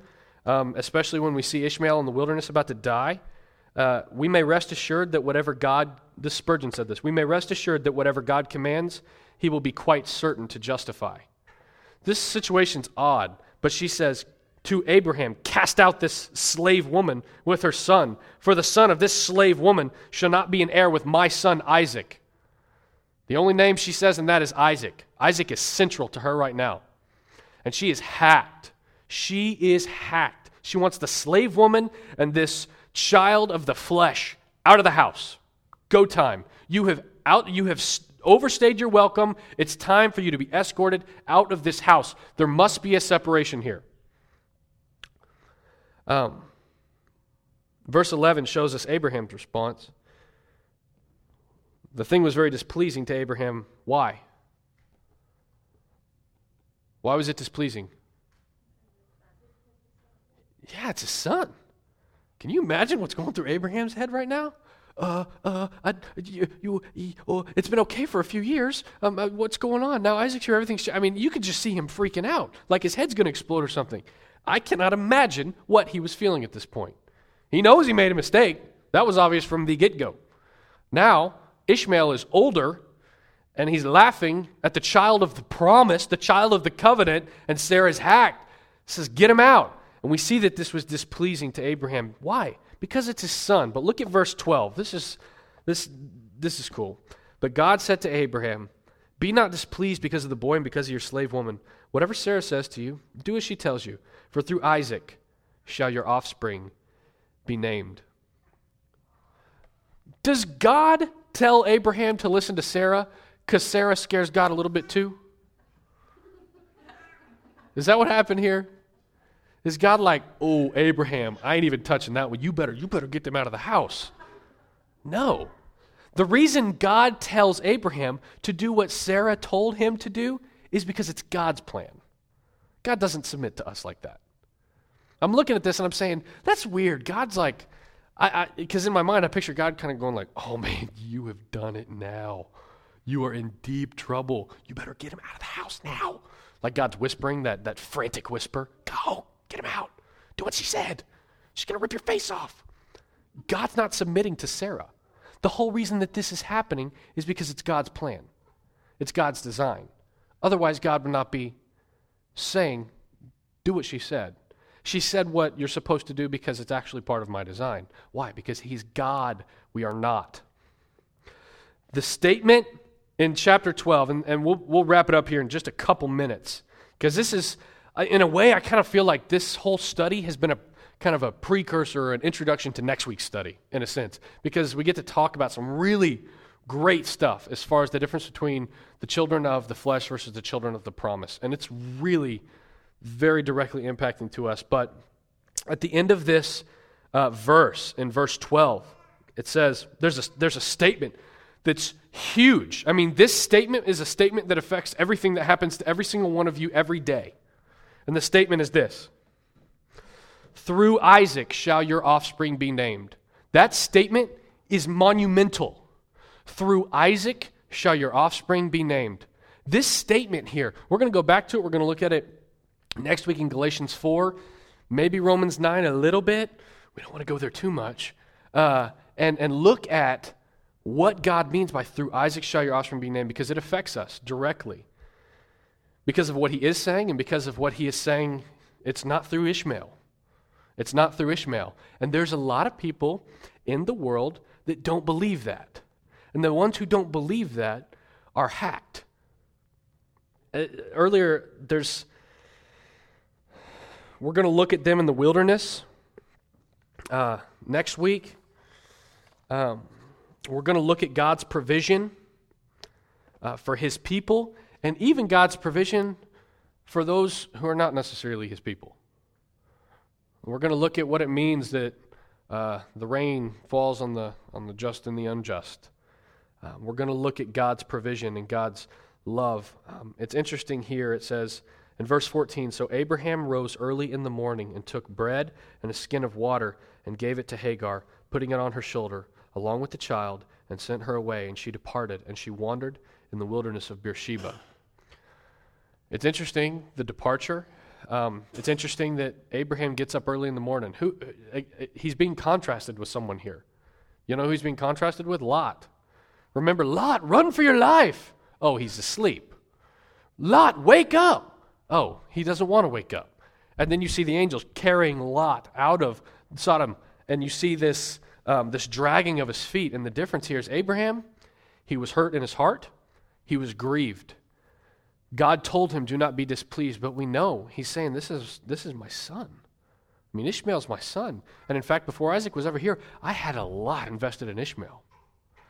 um, especially when we see Ishmael in the wilderness about to die. Uh, we may rest assured that whatever God, this Spurgeon said this, we may rest assured that whatever God commands, he will be quite certain to justify. This situation's odd, but she says, to Abraham, Cast out this slave woman with her son, for the son of this slave woman shall not be an heir with my son Isaac. The only name she says in that is Isaac. Isaac is central to her right now. And she is hacked. She is hacked. She wants the slave woman and this child of the flesh out of the house. Go time. You have out you have overstayed your welcome. It's time for you to be escorted out of this house. There must be a separation here. Um, verse 11 shows us Abraham's response. The thing was very displeasing to Abraham. Why? Why was it displeasing? Yeah, it's his son. Can you imagine what's going through Abraham's head right now? Uh, uh, I, you, you, you oh, it's been okay for a few years. Um, uh, what's going on now? Isaac's here. Everything's. I mean, you could just see him freaking out, like his head's going to explode or something. I cannot imagine what he was feeling at this point. He knows he made a mistake. That was obvious from the get go. Now Ishmael is older, and he's laughing at the child of the promise, the child of the covenant, and Sarah's hacked. Says, "Get him out." And we see that this was displeasing to Abraham. Why? Because it's his son. But look at verse 12. This is, this, this is cool. But God said to Abraham, Be not displeased because of the boy and because of your slave woman. Whatever Sarah says to you, do as she tells you. For through Isaac shall your offspring be named. Does God tell Abraham to listen to Sarah because Sarah scares God a little bit too? Is that what happened here? Is God like, oh, Abraham, I ain't even touching that one. You better, you better get them out of the house. No. The reason God tells Abraham to do what Sarah told him to do is because it's God's plan. God doesn't submit to us like that. I'm looking at this and I'm saying, that's weird. God's like, I because in my mind I picture God kind of going like, "Oh man, you have done it now. You are in deep trouble. You better get him out of the house now." Like God's whispering that that frantic whisper, "Go, Get him out. Do what she said. She's to rip your face off. God's not submitting to Sarah. The whole reason that this is happening is because it's God's plan, it's God's design. Otherwise, God would not be saying, Do what she said. She said what you're supposed to do because it's actually part of my design. Why? Because He's God, we are not. The statement in chapter 12, and, and we'll, we'll wrap it up here in just a couple minutes, because this is in a way, I kind of feel like this whole study has been a kind of a precursor, or an introduction to next week's study, in a sense, because we get to talk about some really great stuff as far as the difference between the children of the flesh versus the children of the promise. And it's really very directly impacting to us. But at the end of this uh, verse, in verse 12, it says there's a, there's a statement that's huge. I mean, this statement is a statement that affects everything that happens to every single one of you every day. And the statement is this Through Isaac shall your offspring be named. That statement is monumental. Through Isaac shall your offspring be named. This statement here, we're going to go back to it. We're going to look at it next week in Galatians 4, maybe Romans 9 a little bit. We don't want to go there too much. Uh, and, and look at what God means by through Isaac shall your offspring be named because it affects us directly because of what he is saying and because of what he is saying, it's not through Ishmael. It's not through Ishmael. And there's a lot of people in the world that don't believe that. And the ones who don't believe that are hacked. Uh, earlier, there's. We're going to look at them in the wilderness uh, next week. Um, we're going to look at God's provision uh, for his people and even God's provision for those who are not necessarily his people. We're going to look at what it means that uh, the rain falls on the, on the just and the unjust. Uh, we're going to look at God's provision and God's love. Um, it's interesting here, it says in verse 14 So Abraham rose early in the morning and took bread and a skin of water and gave it to Hagar, putting it on her shoulder, along with the child, and sent her away. And she departed, and she wandered in the wilderness of Beersheba. It's interesting, the departure. Um, it's interesting that Abraham gets up early in the morning. Who, uh, uh, he's being contrasted with someone here. You know who he's being contrasted with? Lot. Remember, Lot, run for your life. Oh, he's asleep. Lot, wake up. Oh, he doesn't want to wake up. And then you see the angels carrying Lot out of Sodom, and you see this, um, this dragging of his feet. And the difference here is Abraham, he was hurt in his heart, He was grieved. God told him, Do not be displeased, but we know he's saying, This is, this is my son. I mean, Ishmael's my son. And in fact, before Isaac was ever here, I had a lot invested in Ishmael.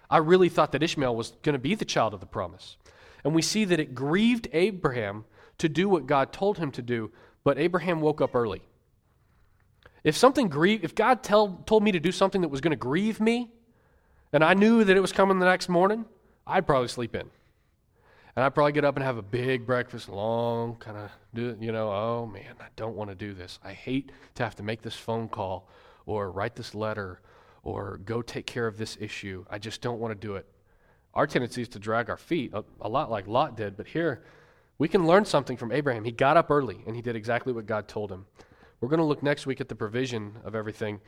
I really thought that Ishmael was going to be the child of the promise. And we see that it grieved Abraham to do what God told him to do, but Abraham woke up early. If something grieve, if God tell, told me to do something that was going to grieve me, and I knew that it was coming the next morning, I'd probably sleep in. And I'd probably get up and have a big breakfast, long, kind of do you know, oh man, I don't want to do this. I hate to have to make this phone call or write this letter or go take care of this issue. I just don't want to do it. Our tendency is to drag our feet, a, a lot like Lot did, but here we can learn something from Abraham. He got up early and he did exactly what God told him. We're going to look next week at the provision of everything.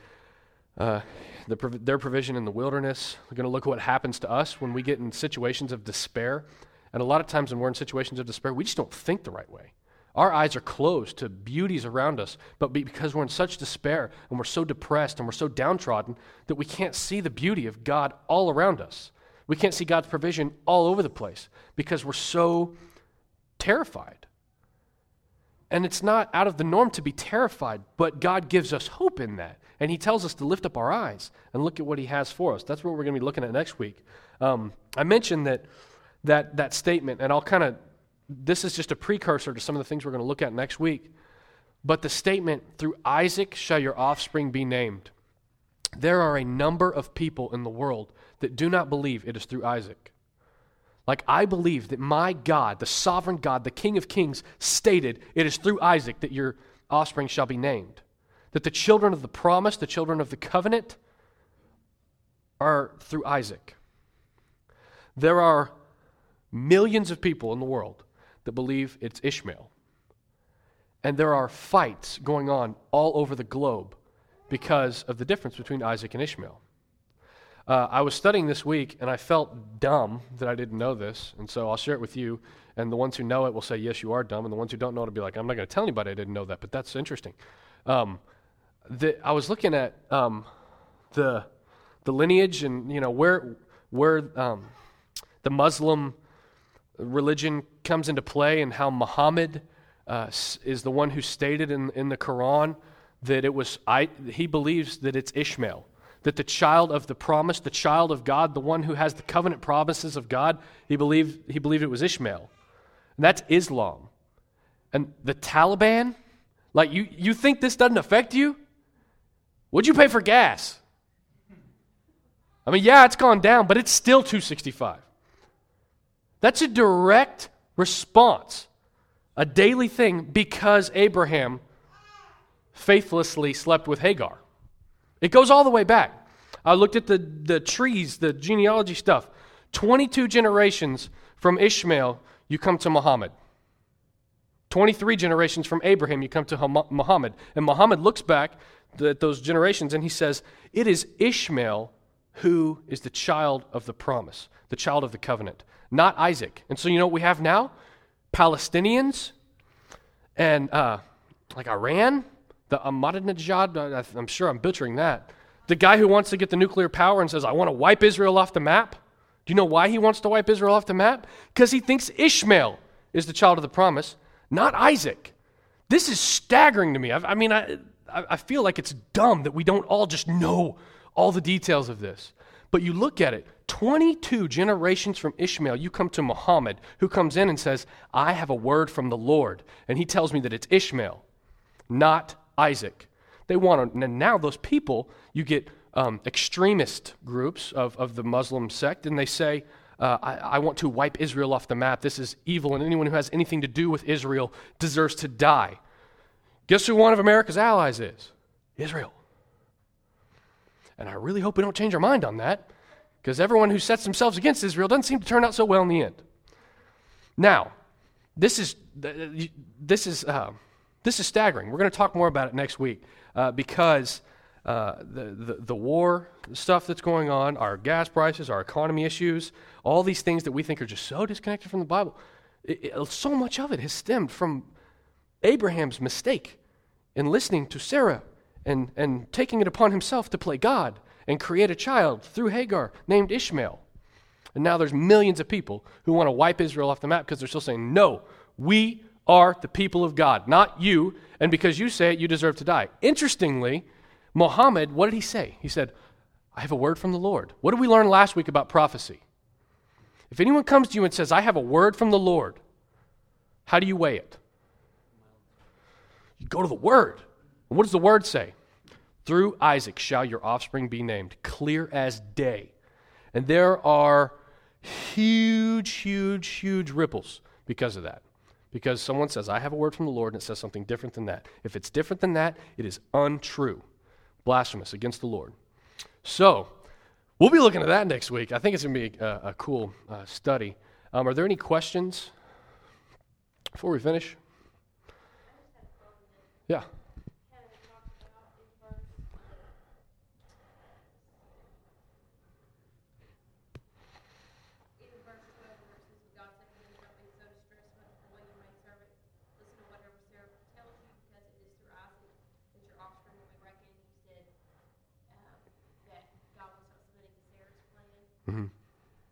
Uh, the, their provision in the wilderness. We're going to look at what happens to us when we get in situations of despair. And a lot of times when we're in situations of despair, we just don't think the right way. Our eyes are closed to beauties around us, but because we're in such despair and we're so depressed and we're so downtrodden that we can't see the beauty of God all around us. We can't see God's provision all over the place because we're so terrified. And it's not out of the norm to be terrified, but God gives us hope in that. And He tells us to lift up our eyes and look at what He has for us. That's what we're going to be looking at next week. Um, I mentioned that that, that statement, and I'll kind of, this is just a precursor to some of the things we're going to look at next week. But the statement, through Isaac shall your offspring be named. There are a number of people in the world that do not believe it is through Isaac. Like, I believe that my God, the sovereign God, the King of Kings, stated it is through Isaac that your offspring shall be named. That the children of the promise, the children of the covenant, are through Isaac. There are millions of people in the world that believe it's Ishmael. And there are fights going on all over the globe because of the difference between Isaac and Ishmael. Uh, I was studying this week and I felt dumb that I didn't know this, and so I'll share it with you. And the ones who know it will say, Yes, you are dumb. And the ones who don't know it will be like, I'm not going to tell anybody I didn't know that, but that's interesting. Um, the, I was looking at um, the, the lineage and you know where, where um, the Muslim religion comes into play and how Muhammad uh, is the one who stated in, in the Quran that it was, I, he believes that it's Ishmael, that the child of the promise, the child of God, the one who has the covenant promises of God, he believed, he believed it was Ishmael. And that's Islam. And the Taliban, like you, you think this doesn't affect you? What'd you pay for gas? I mean, yeah, it's gone down, but it's still 265. That's a direct response, a daily thing, because Abraham faithlessly slept with Hagar. It goes all the way back. I looked at the, the trees, the genealogy stuff. 22 generations from Ishmael, you come to Muhammad. 23 generations from Abraham, you come to Muhammad. And Muhammad looks back at those generations and he says, It is Ishmael who is the child of the promise, the child of the covenant not Isaac. And so, you know what we have now? Palestinians and uh, like Iran, the Ahmadinejad, I'm sure I'm butchering that. The guy who wants to get the nuclear power and says, I want to wipe Israel off the map. Do you know why he wants to wipe Israel off the map? Because he thinks Ishmael is the child of the promise, not Isaac. This is staggering to me. I, I mean, I, I feel like it's dumb that we don't all just know all the details of this. But you look at it 22 generations from Ishmael, you come to Muhammad, who comes in and says, I have a word from the Lord. And he tells me that it's Ishmael, not Isaac. They want to, and now those people, you get um, extremist groups of, of the Muslim sect, and they say, uh, I, I want to wipe Israel off the map. This is evil, and anyone who has anything to do with Israel deserves to die. Guess who one of America's allies is? Israel. And I really hope we don't change our mind on that because everyone who sets themselves against Israel doesn't seem to turn out so well in the end. Now, this is, this is, uh, this is staggering. We're going to talk more about it next week uh, because uh, the, the, the war stuff that's going on, our gas prices, our economy issues, all these things that we think are just so disconnected from the Bible, it, it, so much of it has stemmed from Abraham's mistake in listening to Sarah and, and taking it upon himself to play God and create a child through Hagar named Ishmael. And now there's millions of people who want to wipe Israel off the map because they're still saying, no, we are the people of God, not you. And because you say it, you deserve to die. Interestingly, Muhammad, what did he say? He said, I have a word from the Lord. What did we learn last week about prophecy? If anyone comes to you and says, I have a word from the Lord, how do you weigh it? You go to the word. What does the word say? Through Isaac shall your offspring be named, clear as day. And there are huge, huge, huge ripples because of that. Because someone says, I have a word from the Lord, and it says something different than that. If it's different than that, it is untrue, blasphemous against the Lord. So, we'll be looking at that next week. I think it's going to be a, a cool uh, study. Um, are there any questions before we finish? Yeah. Mm-hmm.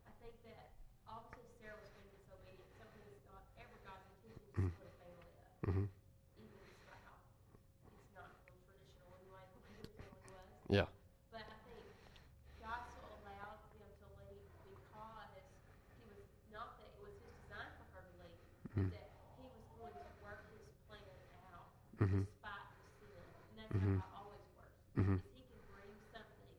I think that obviously Sarah was being disobedient. Something that's not ever God's intention to split a family up. Mm-hmm. Even despite how it's not real traditional anyway, the way the family was. Yeah. But I think God still allowed them to leave because he was not that it was his design for her to leave, Mhm. that he was going to work his plan out Mhm. despite the sin. And that's Mhm. how it always works. Mhm. Is he can bring something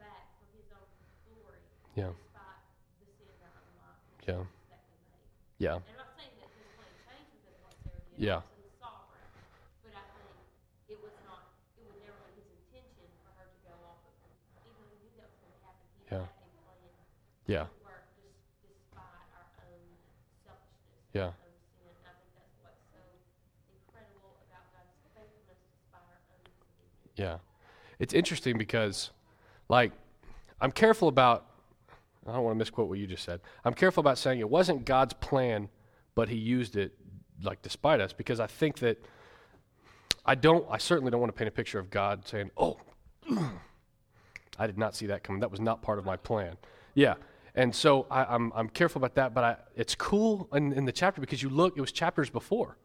back for his own glory Yeah. despite the sin in our own life. which Yeah. is that we made. Yeah. And I'm not saying that his plan changed because of what Yeah. He's sovereign. But I think it was not, it was never his intention for her to go off of him. Even though he knew that was going to happen, he Yeah. had a plan Yeah. to work just despite our own selfishness. Yeah. Our own sin. I think that's what's so incredible about God's faithfulness despite our own disobedience. Yeah. It's interesting because, like, I'm careful about, I don't want to misquote what you just said. I'm careful about saying it wasn't God's plan, but he used it, like, despite us, because I think that I don't, I certainly don't want to paint a picture of God saying, oh, I did not see that coming. That was not part of my plan. Yeah. And so I, I'm, I'm careful about that, but I, it's cool in, in the chapter because you look, it was chapters before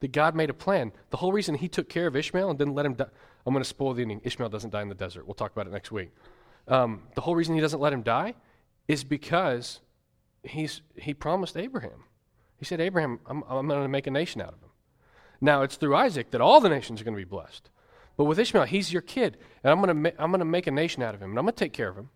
that God made a plan. The whole reason he took care of Ishmael and didn't let him die. I'm going to spoil the ending. Ishmael doesn't die in the desert. We'll talk about it next week. Um, the whole reason he doesn't let him die is because he's, he promised Abraham. He said, Abraham, I'm, I'm going to make a nation out of him. Now, it's through Isaac that all the nations are going to be blessed. But with Ishmael, he's your kid, and I'm going to, ma- I'm going to make a nation out of him, and I'm going to take care of him.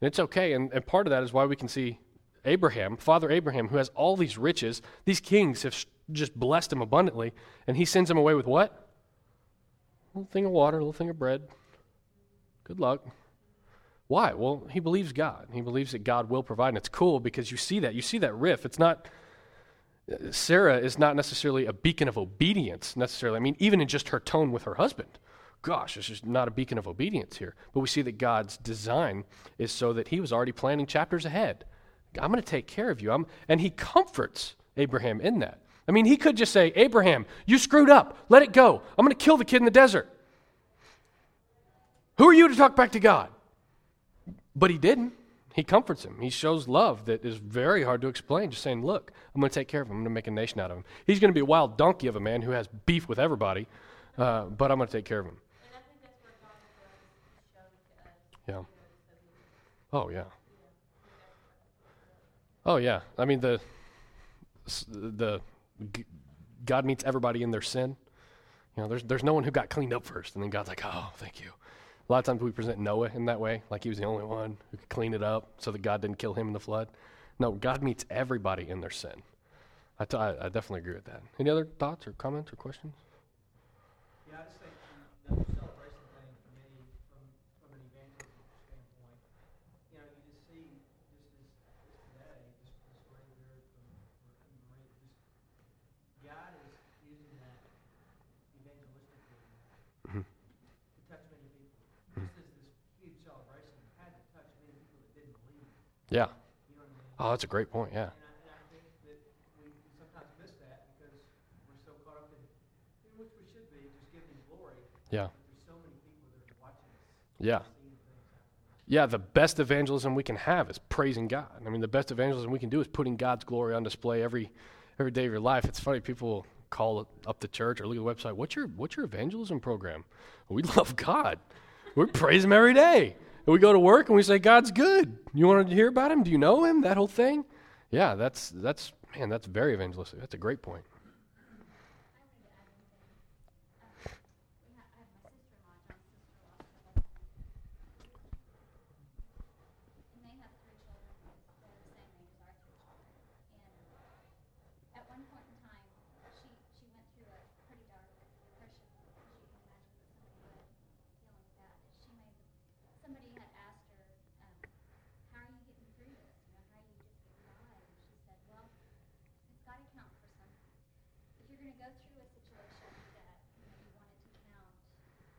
And it's okay. And, and part of that is why we can see Abraham, Father Abraham, who has all these riches. These kings have sh- just blessed him abundantly. And he sends him away with what? A little thing of water, a little thing of bread. Good luck. Why? Well, he believes God. He believes that God will provide. And it's cool because you see that. You see that riff. It's not. Sarah is not necessarily a beacon of obedience, necessarily. I mean, even in just her tone with her husband. Gosh, it's just not a beacon of obedience here. But we see that God's design is so that he was already planning chapters ahead. I'm going to take care of you. I'm, and he comforts Abraham in that. I mean, he could just say, Abraham, you screwed up. Let it go. I'm going to kill the kid in the desert. Who are you to talk back to God? But he didn't. He comforts him. He shows love that is very hard to explain, just saying, Look, I'm going to take care of him. I'm going to make a nation out of him. He's going to be a wild donkey of a man who has beef with everybody, uh, but I'm going to take care of him. And I think that's where God was showing to us. Yeah. Oh, yeah. Oh, yeah. I mean, the, the God meets everybody in their sin. You know, there's, there's no one who got cleaned up first, and then God's like, oh, thank you. A lot of times we present Noah in that way, like he was the only one who could clean it up so that God didn't kill him in the flood. No, God meets everybody in their sin. I, definitely agree with that. Any other thoughts or comments or questions? Yeah, I just think the whole celebration thing for me, from, from an evangelism standpoint, you know, you just see, just as, as today, just, just right here from, from Marie, just, God is using that evangelistically Mhm. to touch many people. Just as this huge celebration had to touch many people that didn't believe, Yeah. you know what I mean? Oh, that's a great point. Yeah. And I, and I think that we we sometimes miss that because we're so caught up in, in which we should be, just giving him glory. Yeah. But there's so that's a great point. Yeah. things happen. yeah, the best evangelism we can have is praising God. I mean, the best evangelism we can do is putting God's glory on display every every day of your life. It's funny people call up the church or look at the website. What's your what's your evangelism program? We love God. We praise Him every day. And we go to work and we say God's good. You want to hear about Him? Do you know Him? That whole thing. Yeah, that's that's man, that's very evangelistic. That's a great point. And they have three children that are the same age as our three children. And at one point in time, she, she went through a pretty dark depression, as you can imagine that somebody would dealing with that. And she made, somebody had asked her, um, how are you getting through this? You know, how are you just getting by? And she said, well, it's got to count for something. If you're going to go through a situation that, you know, you want it to count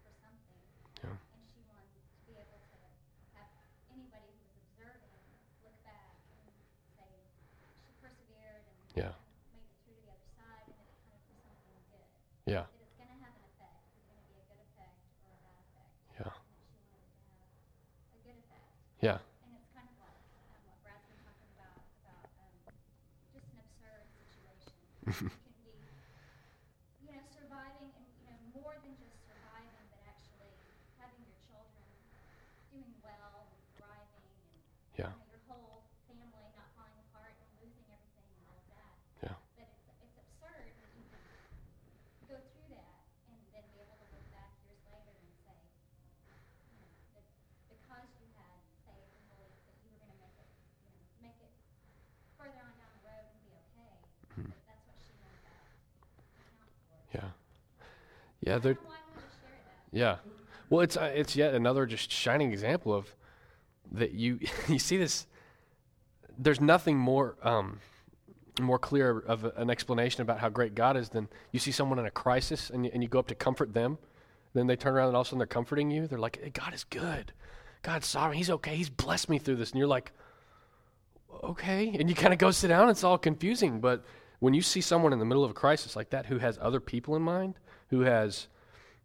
for something, Yeah. and she wanted to be able to have anybody who was observing look back and say she persevered and Yeah. made it through to the other side and it kind of for something good. Yeah. That it's going to have an effect. It's going to be a good effect or a bad effect. Yeah. And that she wanted it to have a good effect. Yeah. And it's kind of like um, what Brad's been talking about about um, just an absurd situation. it can be, you know, surviving and you know more than just surviving, but actually having your children doing well and thriving, and Yeah. you know, your whole family not falling apart and losing everything and all of that. Yeah. But it's it's absurd that you can go through that and then be able to look back years later and say, you know, that because you had faith and belief that you were going to make it, you know, make it further on down the road and be okay. That that's what she wanted that to count for. Yeah. Yeah, I they're don't know why I wanted to share that. Yeah. Well, it's uh, it's yet another just shining example of that you you see this. There's nothing more um, more clear of a- an explanation about how great God is than you see someone in a crisis and you, and you go up to comfort them, then they turn around and all of a sudden they're comforting you. They're like, hey, "God is good, God's sovereign. He's okay. He's blessed me through this," and you're like, "Okay," and you kind of go sit down. It's all confusing, but when you see someone in the middle of a crisis like that who has other people in mind, who has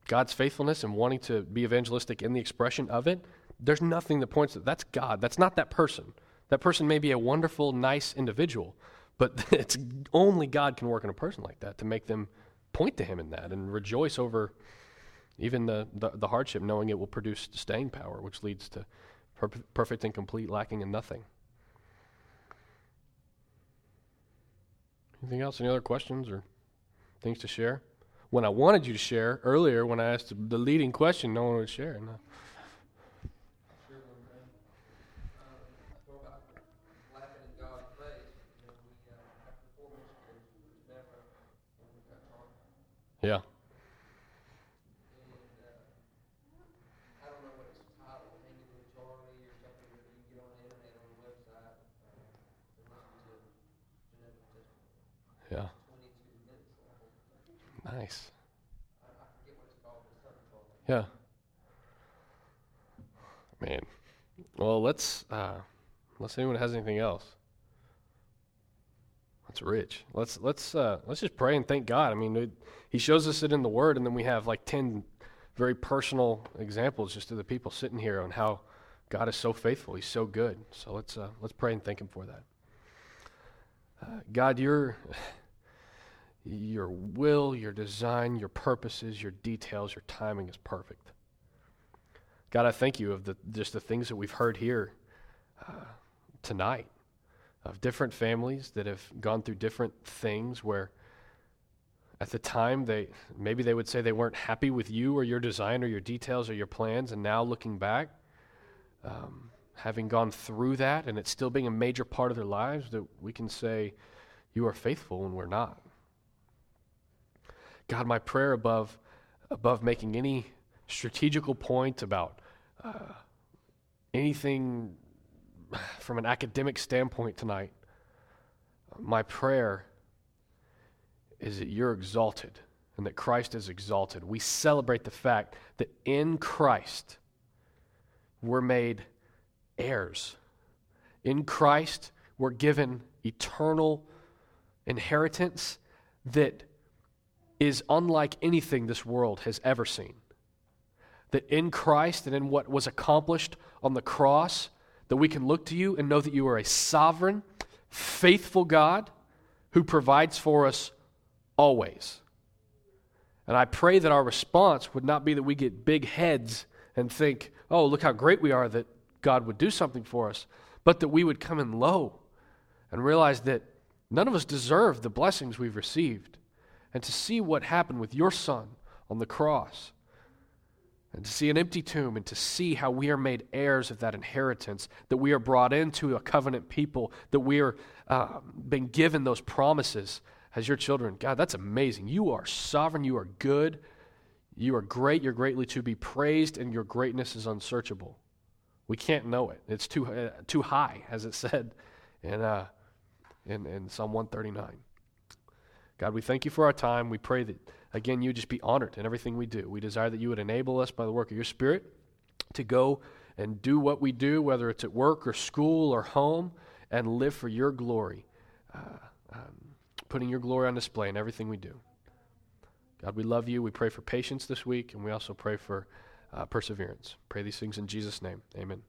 God's faithfulness and wanting to be evangelistic in the expression of it, there's nothing that points to that's God. That's not that person. That person may be a wonderful, nice individual, but it's only God can work in a person like that to make them point to Him in that and rejoice over even the, the, the hardship, knowing it will produce staying power, which leads to per- perfect and complete, lacking in nothing. Anything else? Any other questions or things to share? When I wanted you to share earlier, when I asked the leading question, no one would share. No. Sure, one thing. Um, talk about laughing in God's face. You know, we, uh, after four missionaries, we was never, when we got taught. Yeah. And, uh, I don't know what it's titled, hanging with Charlie or something, but you can get on the internet on the website, uh, and listen to Jeanette's testimony. Yeah. Twenty-two minutes long. Nice. I, I forget what it's called, but something called. Yeah. Man. Well, let's uh unless anyone has anything else. That's rich. Let's let's uh let's just pray and thank God. I mean, it, he shows us it in the word and then we have like 10 very personal examples just of the people sitting here on how God is so faithful. He's so good. So let's uh let's pray and thank him for that. Uh, God, your your will, your design, your purposes, your details, your timing is perfect. God, I thank you of the just the things that we've heard here uh, tonight of different families that have gone through different things where at the time they maybe they would say they weren't happy with you or your design or your details or your plans and now looking back um, having gone through that and it still being a major part of their lives that we can say you are faithful when we're not god my prayer above above making any strategical point about uh, anything from an academic standpoint tonight, my prayer is that you're exalted and that Christ is exalted. We celebrate the fact that in Christ we're made heirs. In Christ we're given eternal inheritance that is unlike anything this world has ever seen. that in Christ and in what was accomplished on the cross, that we can look to you and know that you are a sovereign, faithful God who provides for us always. And I pray that our response would not be that we get big heads and think, oh, look how great we are that God would do something for us, but that we would come in low and realize that none of us deserve the blessings we've received. And to see what happened with your son on the cross and to see an empty tomb and to see how we are made heirs of that inheritance, that we are brought into a covenant people, that we are uh, been given those promises as your children. God, that's amazing. You are sovereign, you are good, you are great, you're greatly to be praised, and your greatness is unsearchable. We can't know it. It's too, uh, too high, as it said in, uh, in, in Psalm 139. God, we thank you for our time. We pray that again, you just be honored in everything we do. We desire that you would enable us by the work of your Spirit to go and do what we do, whether it's at work or school or home, and live for your glory, uh, um, putting your glory on display in everything we do. God, we love you. We pray for patience this week, and we also pray for uh, perseverance. Pray these things in Jesus' name. Amen.